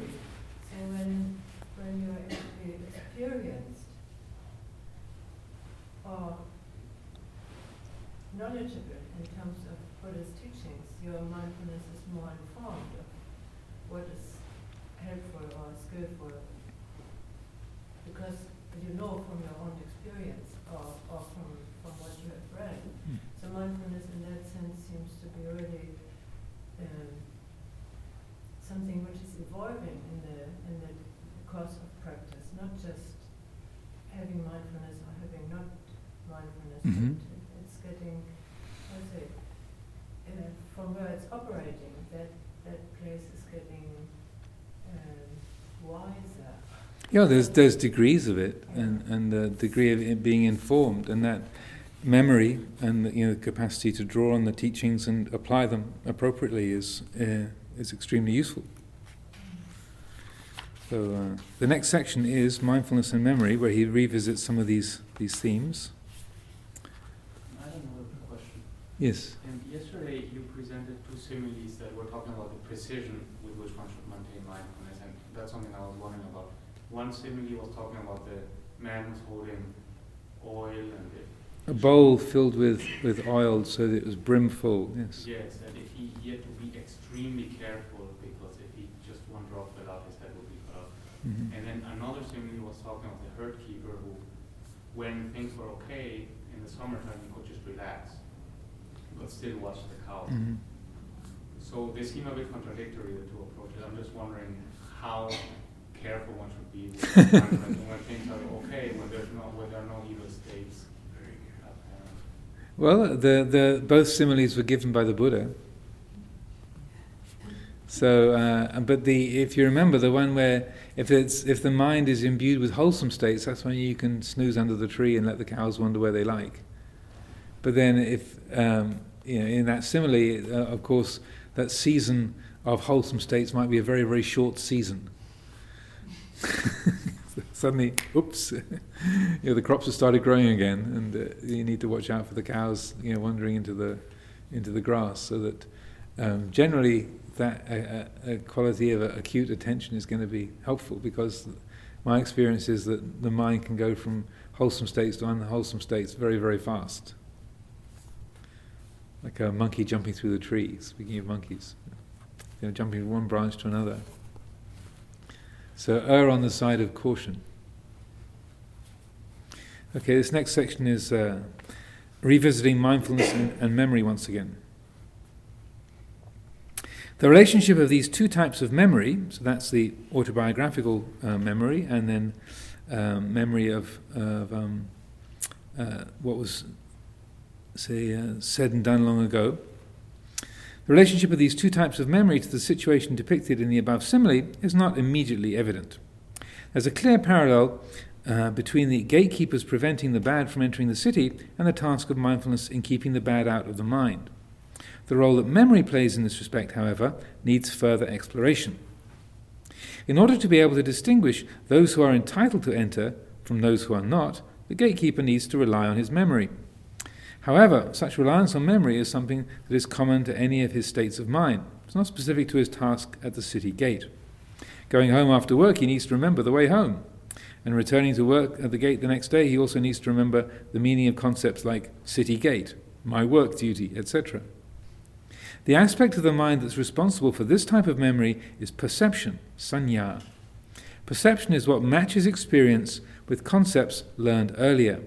knowledgeable in terms of Buddha's teachings, your mindfulness is more informed of what is helpful or skillful because you know from your own experience or, or from, from what you have read. Mm. So mindfulness in that sense seems to be really um, something which is evolving in the in the course of practice, not just having mindfulness or having not mindfulness. Mm-hmm getting, how say, uh, from where it's operating, that, that place is getting um, wiser. Yeah, there's there's degrees of it, and and the degree of it being informed, and that memory and the, you know the capacity to draw on the teachings and apply them appropriately is uh, is extremely useful. So uh, the next section is mindfulness and memory, where he revisits some of these these themes. I have another question. Yes. And yesterday you presented two similes that were talking about the precision with which one should maintain mindfulness, and that's something I was wondering about. One simile was talking about the man who's holding oil and the A bowl filled with, with oil so that it was brimful, yes. yes, and if he, had to be extremely careful because if he just one drop fell out, his head would be cut off. Mhm. And then another simile was talking of the herd keeper who, when things were okay in the summertime, he could just relax, but still watch the cows. Mhm. So they seem a bit contradictory, the two approaches. I'm just wondering how careful one should be with when things are okay, when there's no, when there are no evil states. Well, the, the, both similes were given by the Buddha. So, uh, but the, if you remember, the one where if, it's, if the mind is imbued with wholesome states, that's when you can snooze under the tree and let the cows wander where they like. But then, if um, you know, in that simile, uh, of course, that season of wholesome states might be a very, very short season. Suddenly, oops, you know, the crops have started growing again, and uh, you need to watch out for the cows, you know, wandering into the into the grass. So that um, generally, that a, a, a quality of acute attention is going to be helpful because my experience is that the mind can go from wholesome states to unwholesome states very, very fast. Like a monkey jumping through the tree. Speaking of monkeys, jumping from one branch to another. So err on the side of caution. Okay, this next section is uh, revisiting mindfulness and, and memory once again. The relationship of these two types of memory, so that's the autobiographical uh, memory and then um, memory of, of um, uh, what was, say, uh, said and done long ago. The relationship of these two types of memory to the situation depicted in the above simile is not immediately evident. There's a clear parallel uh, between the gatekeepers preventing the bad from entering the city and the task of mindfulness in keeping the bad out of the mind. The role that memory plays in this respect, however, needs further exploration. In order to be able to distinguish those who are entitled to enter from those who are not, the gatekeeper needs to rely on his memory. However, such reliance on memory is something that is common to any of his states of mind. It's not specific to his task at the city gate. Going home after work, he needs to remember the way home. And returning to work at the gate the next day, he also needs to remember the meaning of concepts like city gate, my work duty, etc. The aspect of the mind that's responsible for this type of memory is perception, sanya. Perception is what matches experience with concepts learned earlier,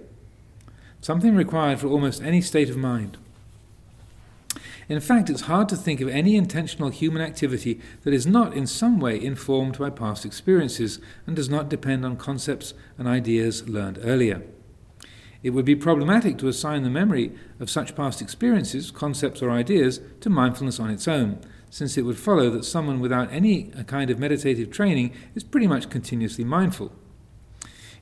something required for almost any state of mind. In fact, it's hard to think of any intentional human activity that is not in some way informed by past experiences and does not depend on concepts and ideas learned earlier. It would be problematic to assign the memory of such past experiences, concepts, or ideas to mindfulness on its own, since it would follow that someone without any kind of meditative training is pretty much continuously mindful.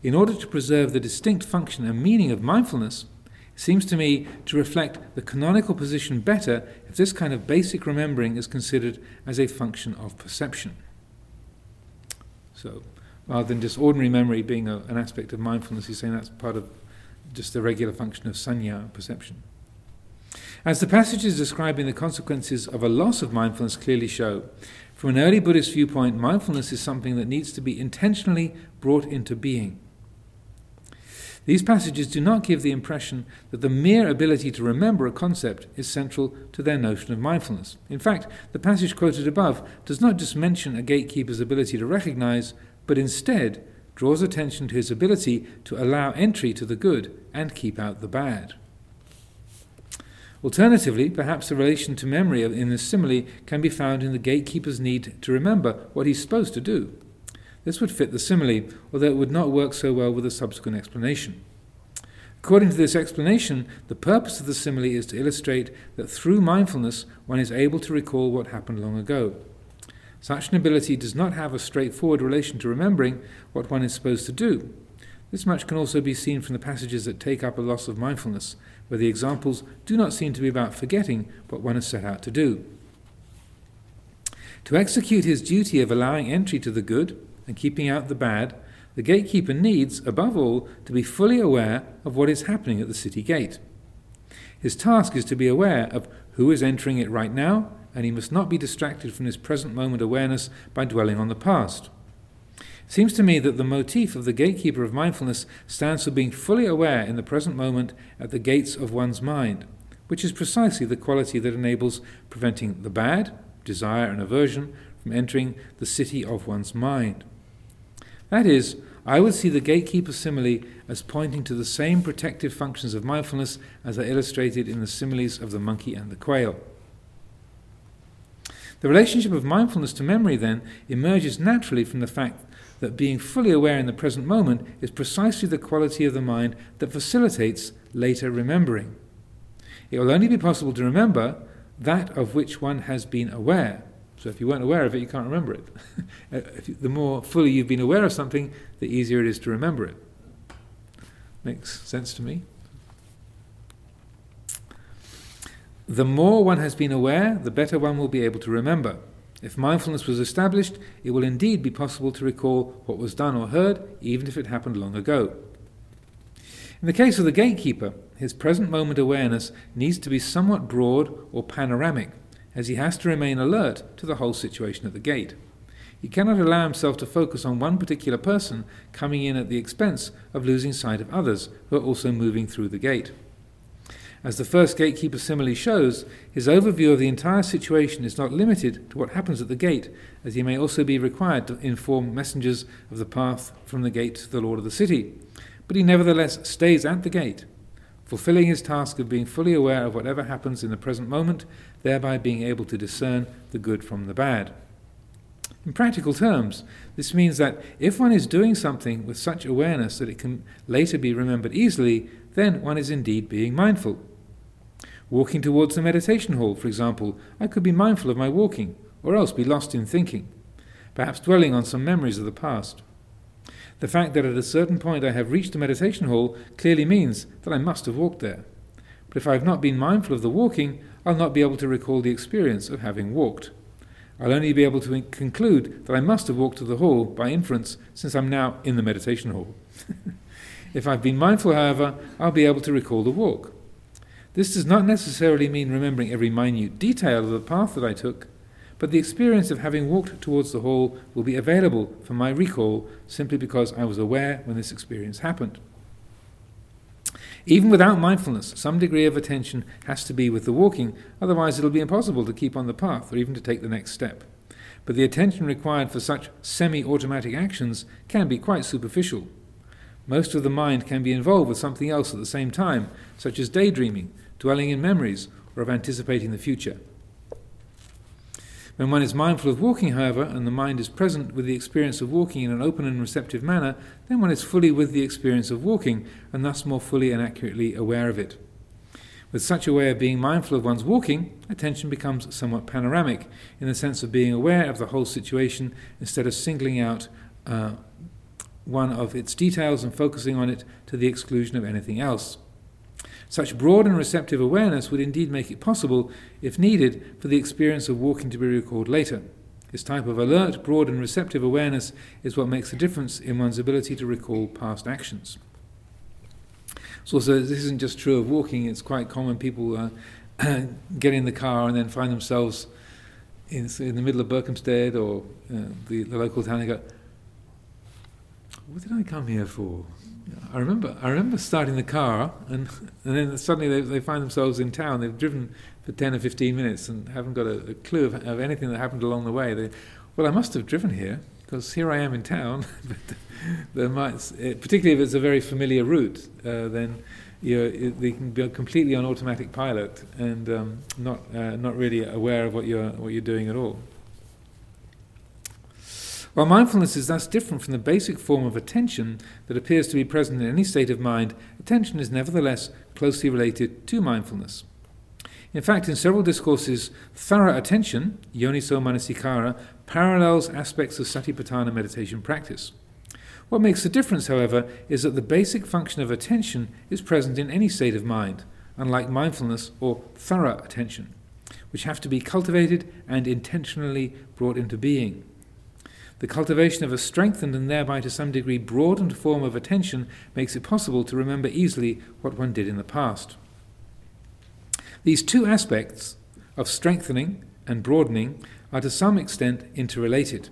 In order to preserve the distinct function and meaning of mindfulness, it seems to me to reflect the canonical position better if this kind of basic remembering is considered as a function of perception. So, rather than just ordinary memory being a, an aspect of mindfulness, he's saying that's part of just the regular function of sanya, perception. As the passages describing the consequences of a loss of mindfulness clearly show, from an early Buddhist viewpoint, mindfulness is something that needs to be intentionally brought into being. These passages do not give the impression that the mere ability to remember a concept is central to their notion of mindfulness. In fact, the passage quoted above does not just mention a gatekeeper's ability to recognize, but instead draws attention to his ability to allow entry to the good and keep out the bad. Alternatively, perhaps the relation to memory in this simile can be found in the gatekeeper's need to remember what he's supposed to do. This would fit the simile, although it would not work so well with a subsequent explanation. According to this explanation, the purpose of the simile is to illustrate that through mindfulness one is able to recall what happened long ago. Such an ability does not have a straightforward relation to remembering what one is supposed to do. This much can also be seen from the passages that take up a loss of mindfulness, where the examples do not seem to be about forgetting what one has set out to do. To execute his duty of allowing entry to the good, and keeping out the bad, the gatekeeper needs, above all, to be fully aware of what is happening at the city gate. His task is to be aware of who is entering it right now, and he must not be distracted from his present moment awareness by dwelling on the past. It seems to me that the motif of the gatekeeper of mindfulness stands for being fully aware in the present moment at the gates of one's mind, which is precisely the quality that enables preventing the bad, desire and aversion, from entering the city of one's mind. That is, I would see the gatekeeper simile as pointing to the same protective functions of mindfulness as are illustrated in the similes of the monkey and the quail. The relationship of mindfulness to memory, then, emerges naturally from the fact that being fully aware in the present moment is precisely the quality of the mind that facilitates later remembering. It will only be possible to remember that of which one has been aware. So if you weren't aware of it, you can't remember it. Uh, you, the more fully you've been aware of something, the easier it is to remember it. Makes sense to me? The more one has been aware, the better one will be able to remember. If mindfulness was established, it will indeed be possible to recall what was done or heard, even if it happened long ago. In the case of the gatekeeper, his present moment awareness needs to be somewhat broad or panoramic as he has to remain alert to the whole situation at the gate. He cannot allow himself to focus on one particular person coming in at the expense of losing sight of others who are also moving through the gate. As the first gatekeeper simile shows, his overview of the entire situation is not limited to what happens at the gate, as he may also be required to inform messengers of the path from the gate to the lord of the city. But he nevertheless stays at the gate fulfilling his task of being fully aware of whatever happens in the present moment, thereby being able to discern the good from the bad. In practical terms, this means that if one is doing something with such awareness that it can later be remembered easily, then one is indeed being mindful. Walking towards the meditation hall, for example, I could be mindful of my walking, or else be lost in thinking, perhaps dwelling on some memories of the past. The fact that at a certain point I have reached the meditation hall clearly means that I must have walked there. But if I have not been mindful of the walking, I'll not be able to recall the experience of having walked. I'll only be able to conclude that I must have walked to the hall by inference, since I'm now in the meditation hall. if I've been mindful, however, I'll be able to recall the walk. This does not necessarily mean remembering every minute detail of the path that I took, but the experience of having walked towards the hall will be available for my recall simply because I was aware when this experience happened. Even without mindfulness, some degree of attention has to be with the walking, otherwise, it'll be impossible to keep on the path or even to take the next step. But the attention required for such semi automatic actions can be quite superficial. Most of the mind can be involved with something else at the same time, such as daydreaming, dwelling in memories, or of anticipating the future. When one is mindful of walking, however, and the mind is present with the experience of walking in an open and receptive manner, then one is fully with the experience of walking, and thus more fully and accurately aware of it. With such a way of being mindful of one's walking, attention becomes somewhat panoramic, in the sense of being aware of the whole situation instead of singling out uh, one of its details and focusing on it to the exclusion of anything else. Such broad and receptive awareness would indeed make it possible, if needed, for the experience of walking to be recalled later. This type of alert, broad, and receptive awareness is what makes a difference in one's ability to recall past actions. So, also, this isn't just true of walking, it's quite common people uh, get in the car and then find themselves in, in the middle of Berkhamsted or uh, the, the local town and go, What did I come here for? I remember, I remember starting the car, and, and then suddenly they, they find themselves in town. They've driven for 10 or 15 minutes and haven't got a, a clue of, of, anything that happened along the way. They, well, I must have driven here, because here I am in town. but there might, particularly if it's a very familiar route, uh, then you they can be completely on automatic pilot and um, not, uh, not really aware of what you're, what you're doing at all. While mindfulness is thus different from the basic form of attention that appears to be present in any state of mind, attention is nevertheless closely related to mindfulness. In fact, in several discourses, thorough attention, yoniso manasikara, parallels aspects of satipatthana meditation practice. What makes the difference, however, is that the basic function of attention is present in any state of mind, unlike mindfulness or thorough attention, which have to be cultivated and intentionally brought into being. The cultivation of a strengthened and thereby to some degree broadened form of attention makes it possible to remember easily what one did in the past. These two aspects of strengthening and broadening are to some extent interrelated.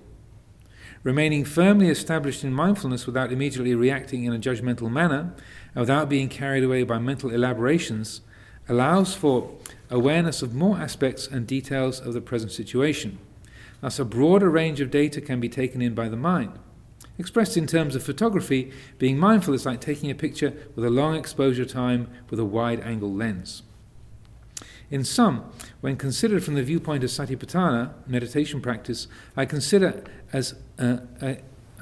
Remaining firmly established in mindfulness without immediately reacting in a judgmental manner and without being carried away by mental elaborations allows for awareness of more aspects and details of the present situation. Thus, a broader range of data can be taken in by the mind. Expressed in terms of photography, being mindful is like taking a picture with a long exposure time with a wide angle lens. In sum, when considered from the viewpoint of satipatthana, meditation practice, I consider as uh,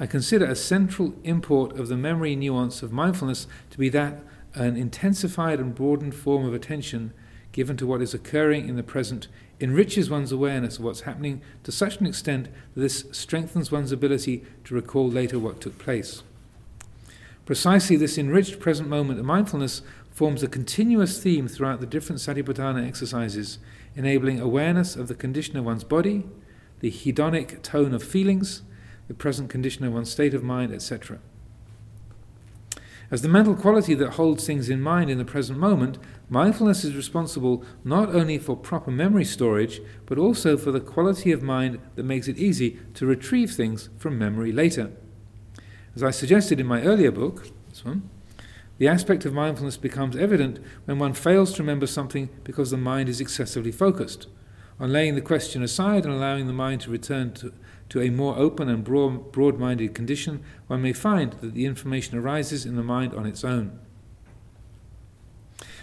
I consider a central import of the memory nuance of mindfulness to be that an intensified and broadened form of attention given to what is occurring in the present enriches one's awareness of what's happening to such an extent that this strengthens one's ability to recall later what took place. Precisely this enriched present moment of mindfulness forms a continuous theme throughout the different satipatthana exercises, enabling awareness of the condition of one's body, the hedonic tone of feelings, the present condition of one's state of mind, etc. As the mental quality that holds things in mind in the present moment, mindfulness is responsible not only for proper memory storage, but also for the quality of mind that makes it easy to retrieve things from memory later. As I suggested in my earlier book, this one, the aspect of mindfulness becomes evident when one fails to remember something because the mind is excessively focused. On laying the question aside and allowing the mind to return to, to a more open and broad minded condition, one may find that the information arises in the mind on its own.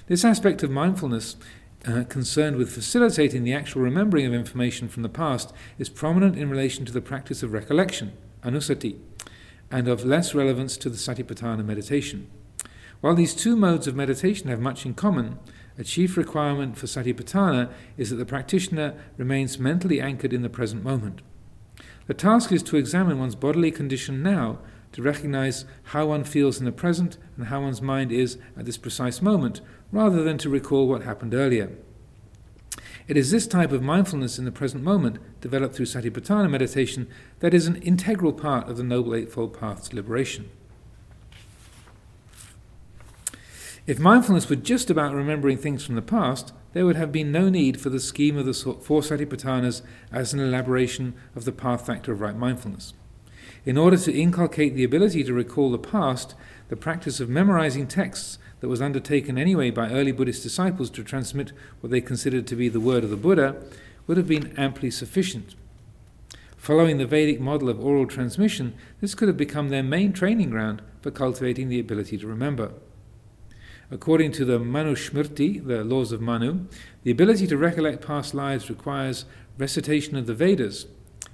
This aspect of mindfulness, uh, concerned with facilitating the actual remembering of information from the past, is prominent in relation to the practice of recollection, anusati, and of less relevance to the satipatthana meditation. While these two modes of meditation have much in common, a chief requirement for satipatthana is that the practitioner remains mentally anchored in the present moment. The task is to examine one's bodily condition now, to recognize how one feels in the present and how one's mind is at this precise moment, rather than to recall what happened earlier. It is this type of mindfulness in the present moment, developed through Satipatthana meditation, that is an integral part of the Noble Eightfold Path's liberation. If mindfulness were just about remembering things from the past, there would have been no need for the scheme of the four satipatthanas as an elaboration of the path factor of right mindfulness. In order to inculcate the ability to recall the past, the practice of memorizing texts that was undertaken anyway by early Buddhist disciples to transmit what they considered to be the word of the Buddha would have been amply sufficient. Following the Vedic model of oral transmission, this could have become their main training ground for cultivating the ability to remember. According to the Manusmriti, the laws of Manu, the ability to recollect past lives requires recitation of the Vedas,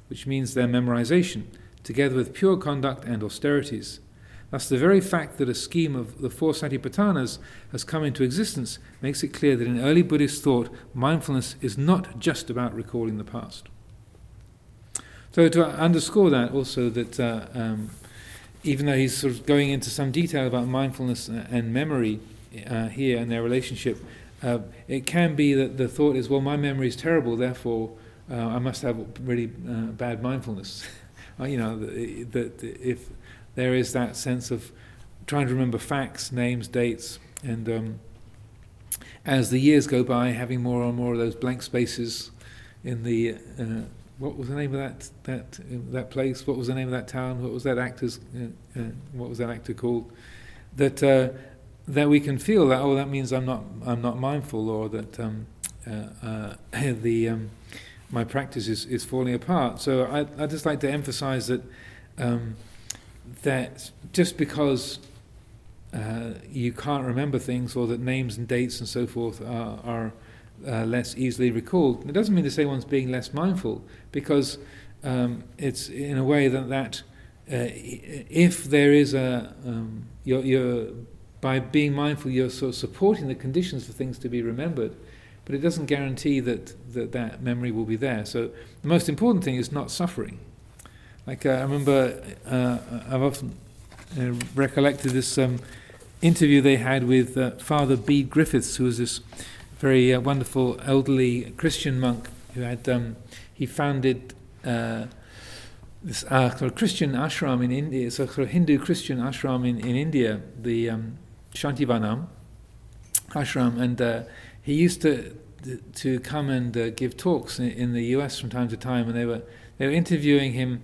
which means their memorization, together with pure conduct and austerities. Thus, the very fact that a scheme of the four satipatthanas has come into existence makes it clear that in early Buddhist thought, mindfulness is not just about recalling the past. So, to underscore that, also, that uh, um, even though he's sort of going into some detail about mindfulness and memory, uh, here and their relationship, uh, it can be that the thought is, well, my memory is terrible, therefore uh, I must have really uh, bad mindfulness. Uh, you know, that if there is that sense of trying to remember facts, names, dates, and um, as the years go by, having more and more of those blank spaces in the uh, what was the name of that that that place? What was the name of that town? What was that actor's? what was that actor called? That that we can feel that oh that means I'm not I'm not mindful or that um, uh, uh, the um, my practice is, is falling apart. So I I just like to emphasize that um, that just because uh, you can't remember things or that names and dates and so forth are, are uh, less easily recalled, it doesn't mean to say one's being less mindful because um, it's in a way that that uh, if there is a um, you're, you're by being mindful, you're sort of supporting the conditions for things to be remembered, but it doesn't guarantee that that, that memory will be there. So the most important thing is not suffering. Like uh, I remember, uh, I've often uh, recollected this um, interview they had with uh, Father Bede Griffiths, who was this very uh, wonderful elderly Christian monk who had um, he founded. Uh, this uh, sort of Christian ashram in India, a sort of Hindu Christian ashram in, in India, the um, Shantivanam ashram, and uh, he used to to come and uh, give talks in, in, the U.S. from time to time, and they were they were interviewing him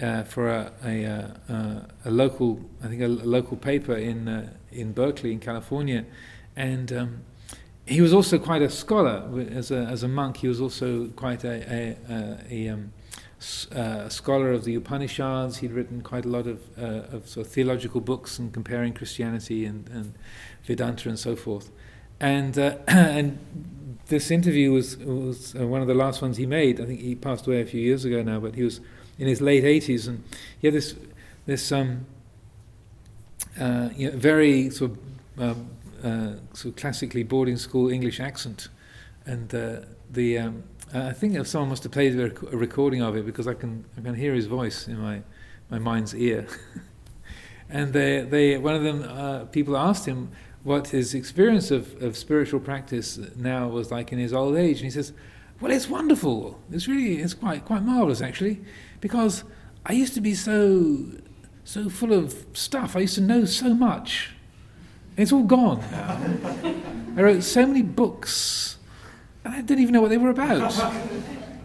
uh, for a, a, uh, a, local, I think a, local paper in uh, in Berkeley, in California, and um, he was also quite a scholar as a as a monk. He was also quite a a, a um, uh, scholar of the Upanishads. He'd written quite a lot of, uh, of sort of theological books and comparing Christianity and, and Vedanta and so forth. And uh, and this interview was was uh, one of the last ones he made. I think he passed away a few years ago now, but he was in his late 80s, and he had this this um, uh, you know, very sort of, um, uh, sort of classically boarding school English accent, and uh, the um, I think someone must have played a, recording of it because I can I can hear his voice in my my mind's ear. and they they one of them uh, people asked him what his experience of, of spiritual practice now was like in his old age, and he says, "Well, it's wonderful. It's really it's quite quite marvelous actually, because I used to be so so full of stuff. I used to know so much. It's all gone now. I wrote so many books, and I didn't even know what they were about."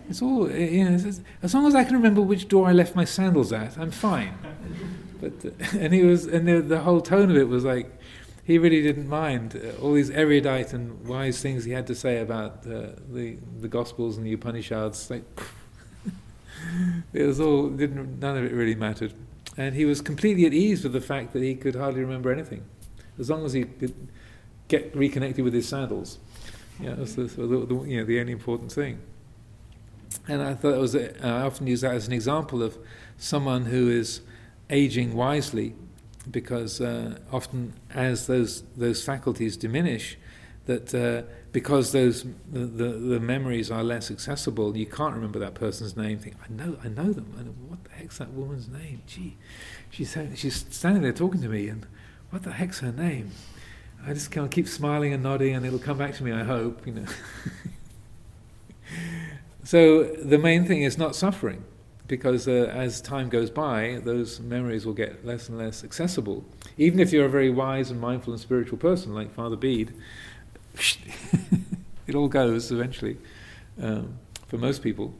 It's all, you know, as long as I can remember which door I left my sandals at, I'm fine. But, uh, and he was, and the, the whole tone of it was like, he really didn't mind uh, all these erudite and wise things he had to say about uh, the the Gospels and the Upanishads. Like it was all didn't none of it really mattered, and he was completely at ease with the fact that he could hardly remember anything, as long as he could get reconnected with his sandals. Yeah, that's the, the, the, you know the only important thing. And I thought it was a, I often use that as an example of someone who is aging wisely because uh, often as those those faculties diminish, that uh, because those the, the, the, memories are less accessible, you can't remember that person's name. Think, I know, I know them. What the heck's that woman's name? Gee, she's she's standing there talking to me, and what the heck's her name? I just of keep smiling and nodding, and it'll come back to me. I hope, you know. so the main thing is not suffering because uh, as time goes by, those memories will get less and less accessible. Even if you're a very wise and mindful and spiritual person like Father Bede, it all goes eventually um, for most people.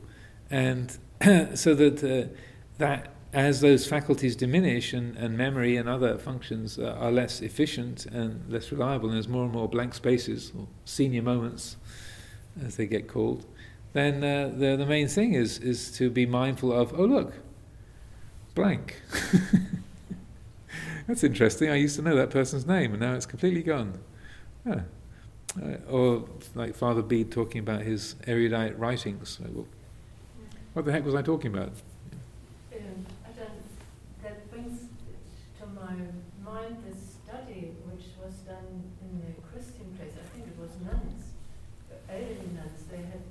And so that, uh, that as those faculties diminish and, and memory and other functions uh, are less efficient and less reliable, and there's more and more blank spaces, or senior moments as they get called, then uh, the, the main thing is, is to be mindful of, oh, look, blank. That's interesting. I used to know that person's name, and now it's completely gone. Yeah. Uh, or like Father Bede talking about his erudite writings. what the heck was I talking about? Um, that brings to my mind this study which was done in a Christian place. I think it was nuns, elderly nuns. They had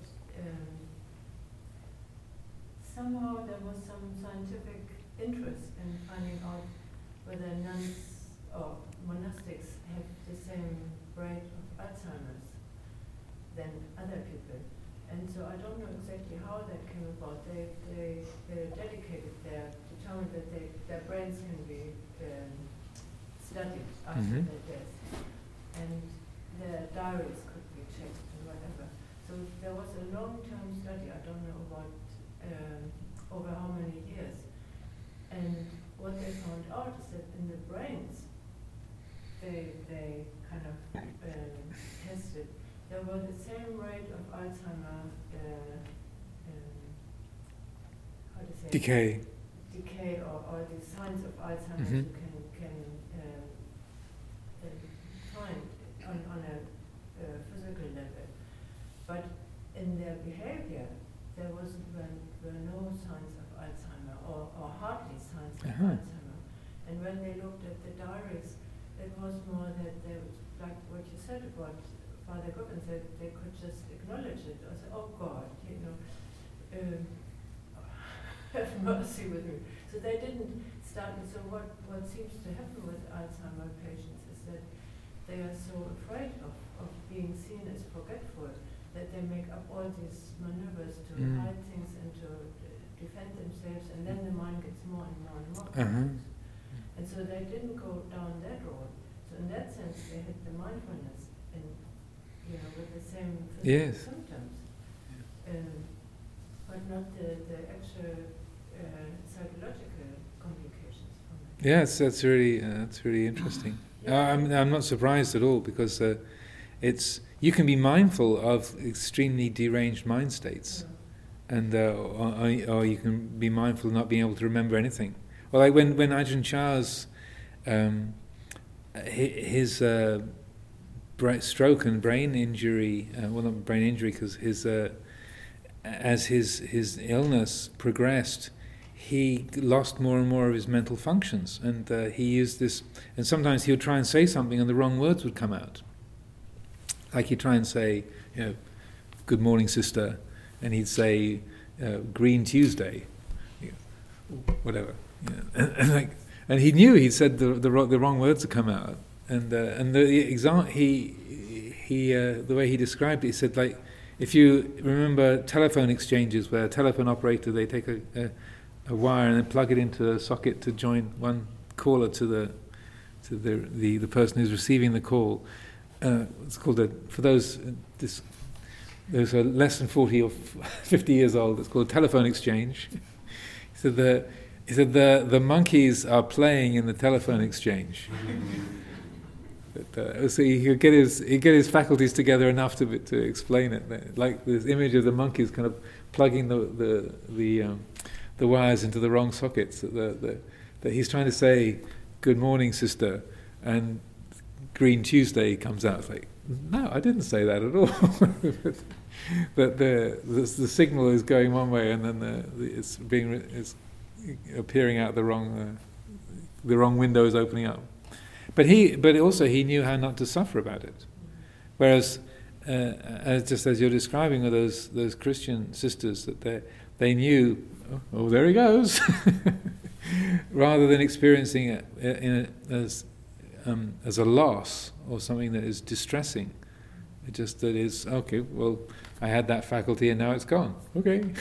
somehow there was some scientific interest in finding out whether nuns or monastics have the same rate of Alzheimer's than other people. And so I don't know exactly how that came about. They, they, they dedicated their, determined that they, their brains can be um, studied after mm-hmm. their death. And their diaries could be checked and whatever. So there was a long-term study, I don't know about um, over how many years. And what they found out is that in the brains, they, they kind of um, tested, there was the same rate of Alzheimer, uh, um, how to say decay, decay, or, or the signs of Alzheimer mm-hmm. you can can um, uh, find on on a uh, physical level, but in their behavior, there was were, were no signs of Alzheimer or, or hardly signs of uh-huh. Alzheimer. And when they looked at the diaries, it was more that they, like what you said about Father Goodman, that they could just acknowledge it or say, oh God, you know, um, have mercy with me. So they didn't start, And so what, what seems to happen with Alzheimer patients is that they are so afraid of, of being seen as forgetful that they make up all these maneuvers to mm. hide things and to defend themselves, and then the mind gets more and more and more. Uh-huh. And so they didn't go down that road. So in that sense, they had the mindfulness, and you know, with the same Yes. symptoms, um, but not the the actual uh, psychological complications. Yes, that's really uh, that's really interesting. Uh, I'm I'm not surprised at all because uh, it's you can be mindful of extremely deranged mind states, and uh, or, or you can be mindful of not being able to remember anything. Well, like when when Ajahn Chah's um, his uh, stroke and brain injury, uh, well, not brain injury, because his uh, as his his illness progressed, he lost more and more of his mental functions, and uh, he used this. And sometimes he would try and say something, and the wrong words would come out. Like he'd try and say, you know, "Good morning, sister," and he'd say, uh, "Green Tuesday," whatever. And, and like, and he knew he'd said the the, the wrong words had come out, and uh, and the exam he he uh, the way he described it, he said like. If you remember telephone exchanges where a telephone operator they take a, a, a wire and then plug it into a socket to join one caller to the to the the, the person who's receiving the call. Uh, it's called a for those uh, those are less than forty or fifty years old. It's called a telephone exchange. he said the he said the the monkeys are playing in the telephone exchange. But, uh, so he could get his he get his faculties together enough to to explain it. Like this image of the monkeys kind of plugging the the the, um, the wires into the wrong sockets. That the, the, that he's trying to say, "Good morning, sister," and Green Tuesday comes out. It's like, no, I didn't say that at all. that the, the the signal is going one way, and then the, the it's being it's appearing out the wrong uh, the wrong window is opening up. But he, but also he knew how not to suffer about it. Whereas, uh, as just as you're describing with those those Christian sisters, that they they knew, oh, oh there he goes, rather than experiencing it in a, as um, as a loss or something that is distressing. It just that is okay. Well, I had that faculty and now it's gone. Okay.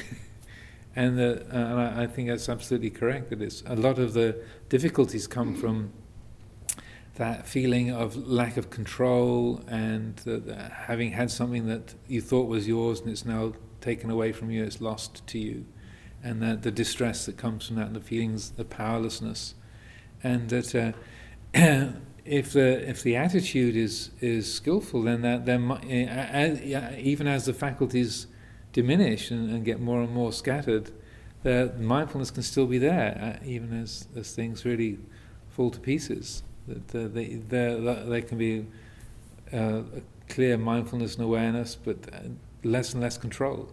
And, uh, and I, I think that's absolutely correct. That it's a lot of the difficulties come from that feeling of lack of control and uh, having had something that you thought was yours and it's now taken away from you, it's lost to you, and that the distress that comes from that, and the feelings, the powerlessness, and that uh, if the if the attitude is is skillful, then that then mi- uh, even as the faculties diminish and, and get more and more scattered, the mindfulness can still be there, even as as things really fall to pieces that uh, they, there can be uh, a clear mindfulness and awareness, but uh, less and less control.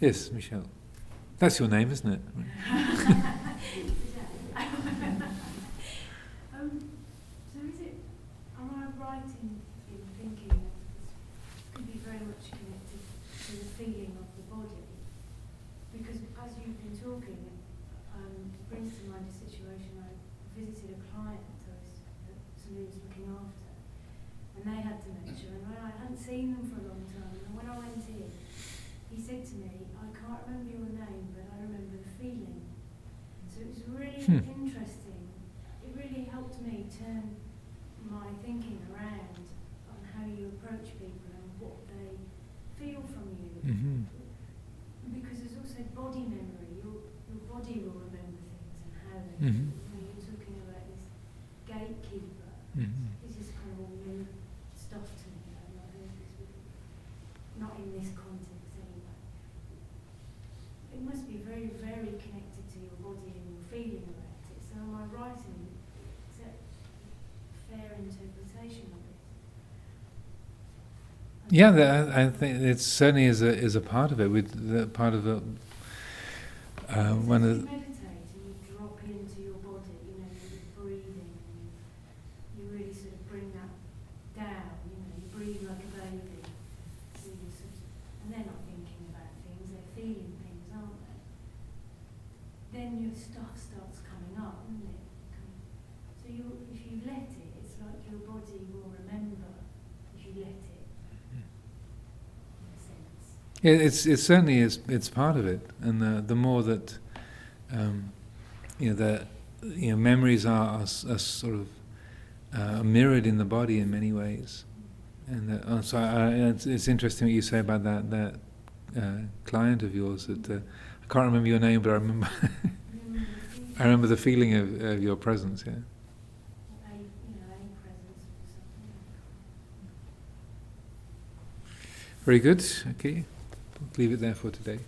Yes, Michelle. That's your name, isn't it? um, so is it, am I right in, in thinking that this could be very much connected to the feeling of the body? Because as you've been talking, um, it brings to mind a situation I visited a client I was, that somebody was looking after, and they had dementia, and when I hadn't seen them for a long time, and when I went in, he said to me, I can't remember your name, but I remember the feeling. So it was really Hmm. interesting. It really helped me turn my thinking around on how you approach people and what they feel from you. Mm-hmm. Because there's also body memory. Your, your body will remember things and how they Mhm. feel. When you're talking about this gatekeeper, Mm-hmm. this is kind of all new stuff to me. I've not heard this before. Not in this context anyway. It must be very, very connected to your body and your feeling about it. So am I right in is that a fair interpretation of it? Yeah, I think it certainly is a is a part of it. With part of the uh, one of the, meditate and you drop into your body, you know, you're breathing and you, you really sort of bring that down, you know, you breathe like a baby. So you sort of, and they're not thinking about things, they're feeling things, aren't they? Then your stuff starts coming up, isn't it? Come- So you, if you let it, it's like your body will remember if you let it. In a sense. Yeah, it's it certainly is. It's part of it, and the the more that um, you know that you know memories are, are, are sort of uh, mirrored in the body in many ways, and that, uh, so I, it's, it's interesting what you say about that that uh, client of yours. That uh, I can't remember your name, but I remember Remember the feeling I remember the feeling of, of your presence. Yeah. of a, you know, a presence or something. Very good. Okay, leave it there for today.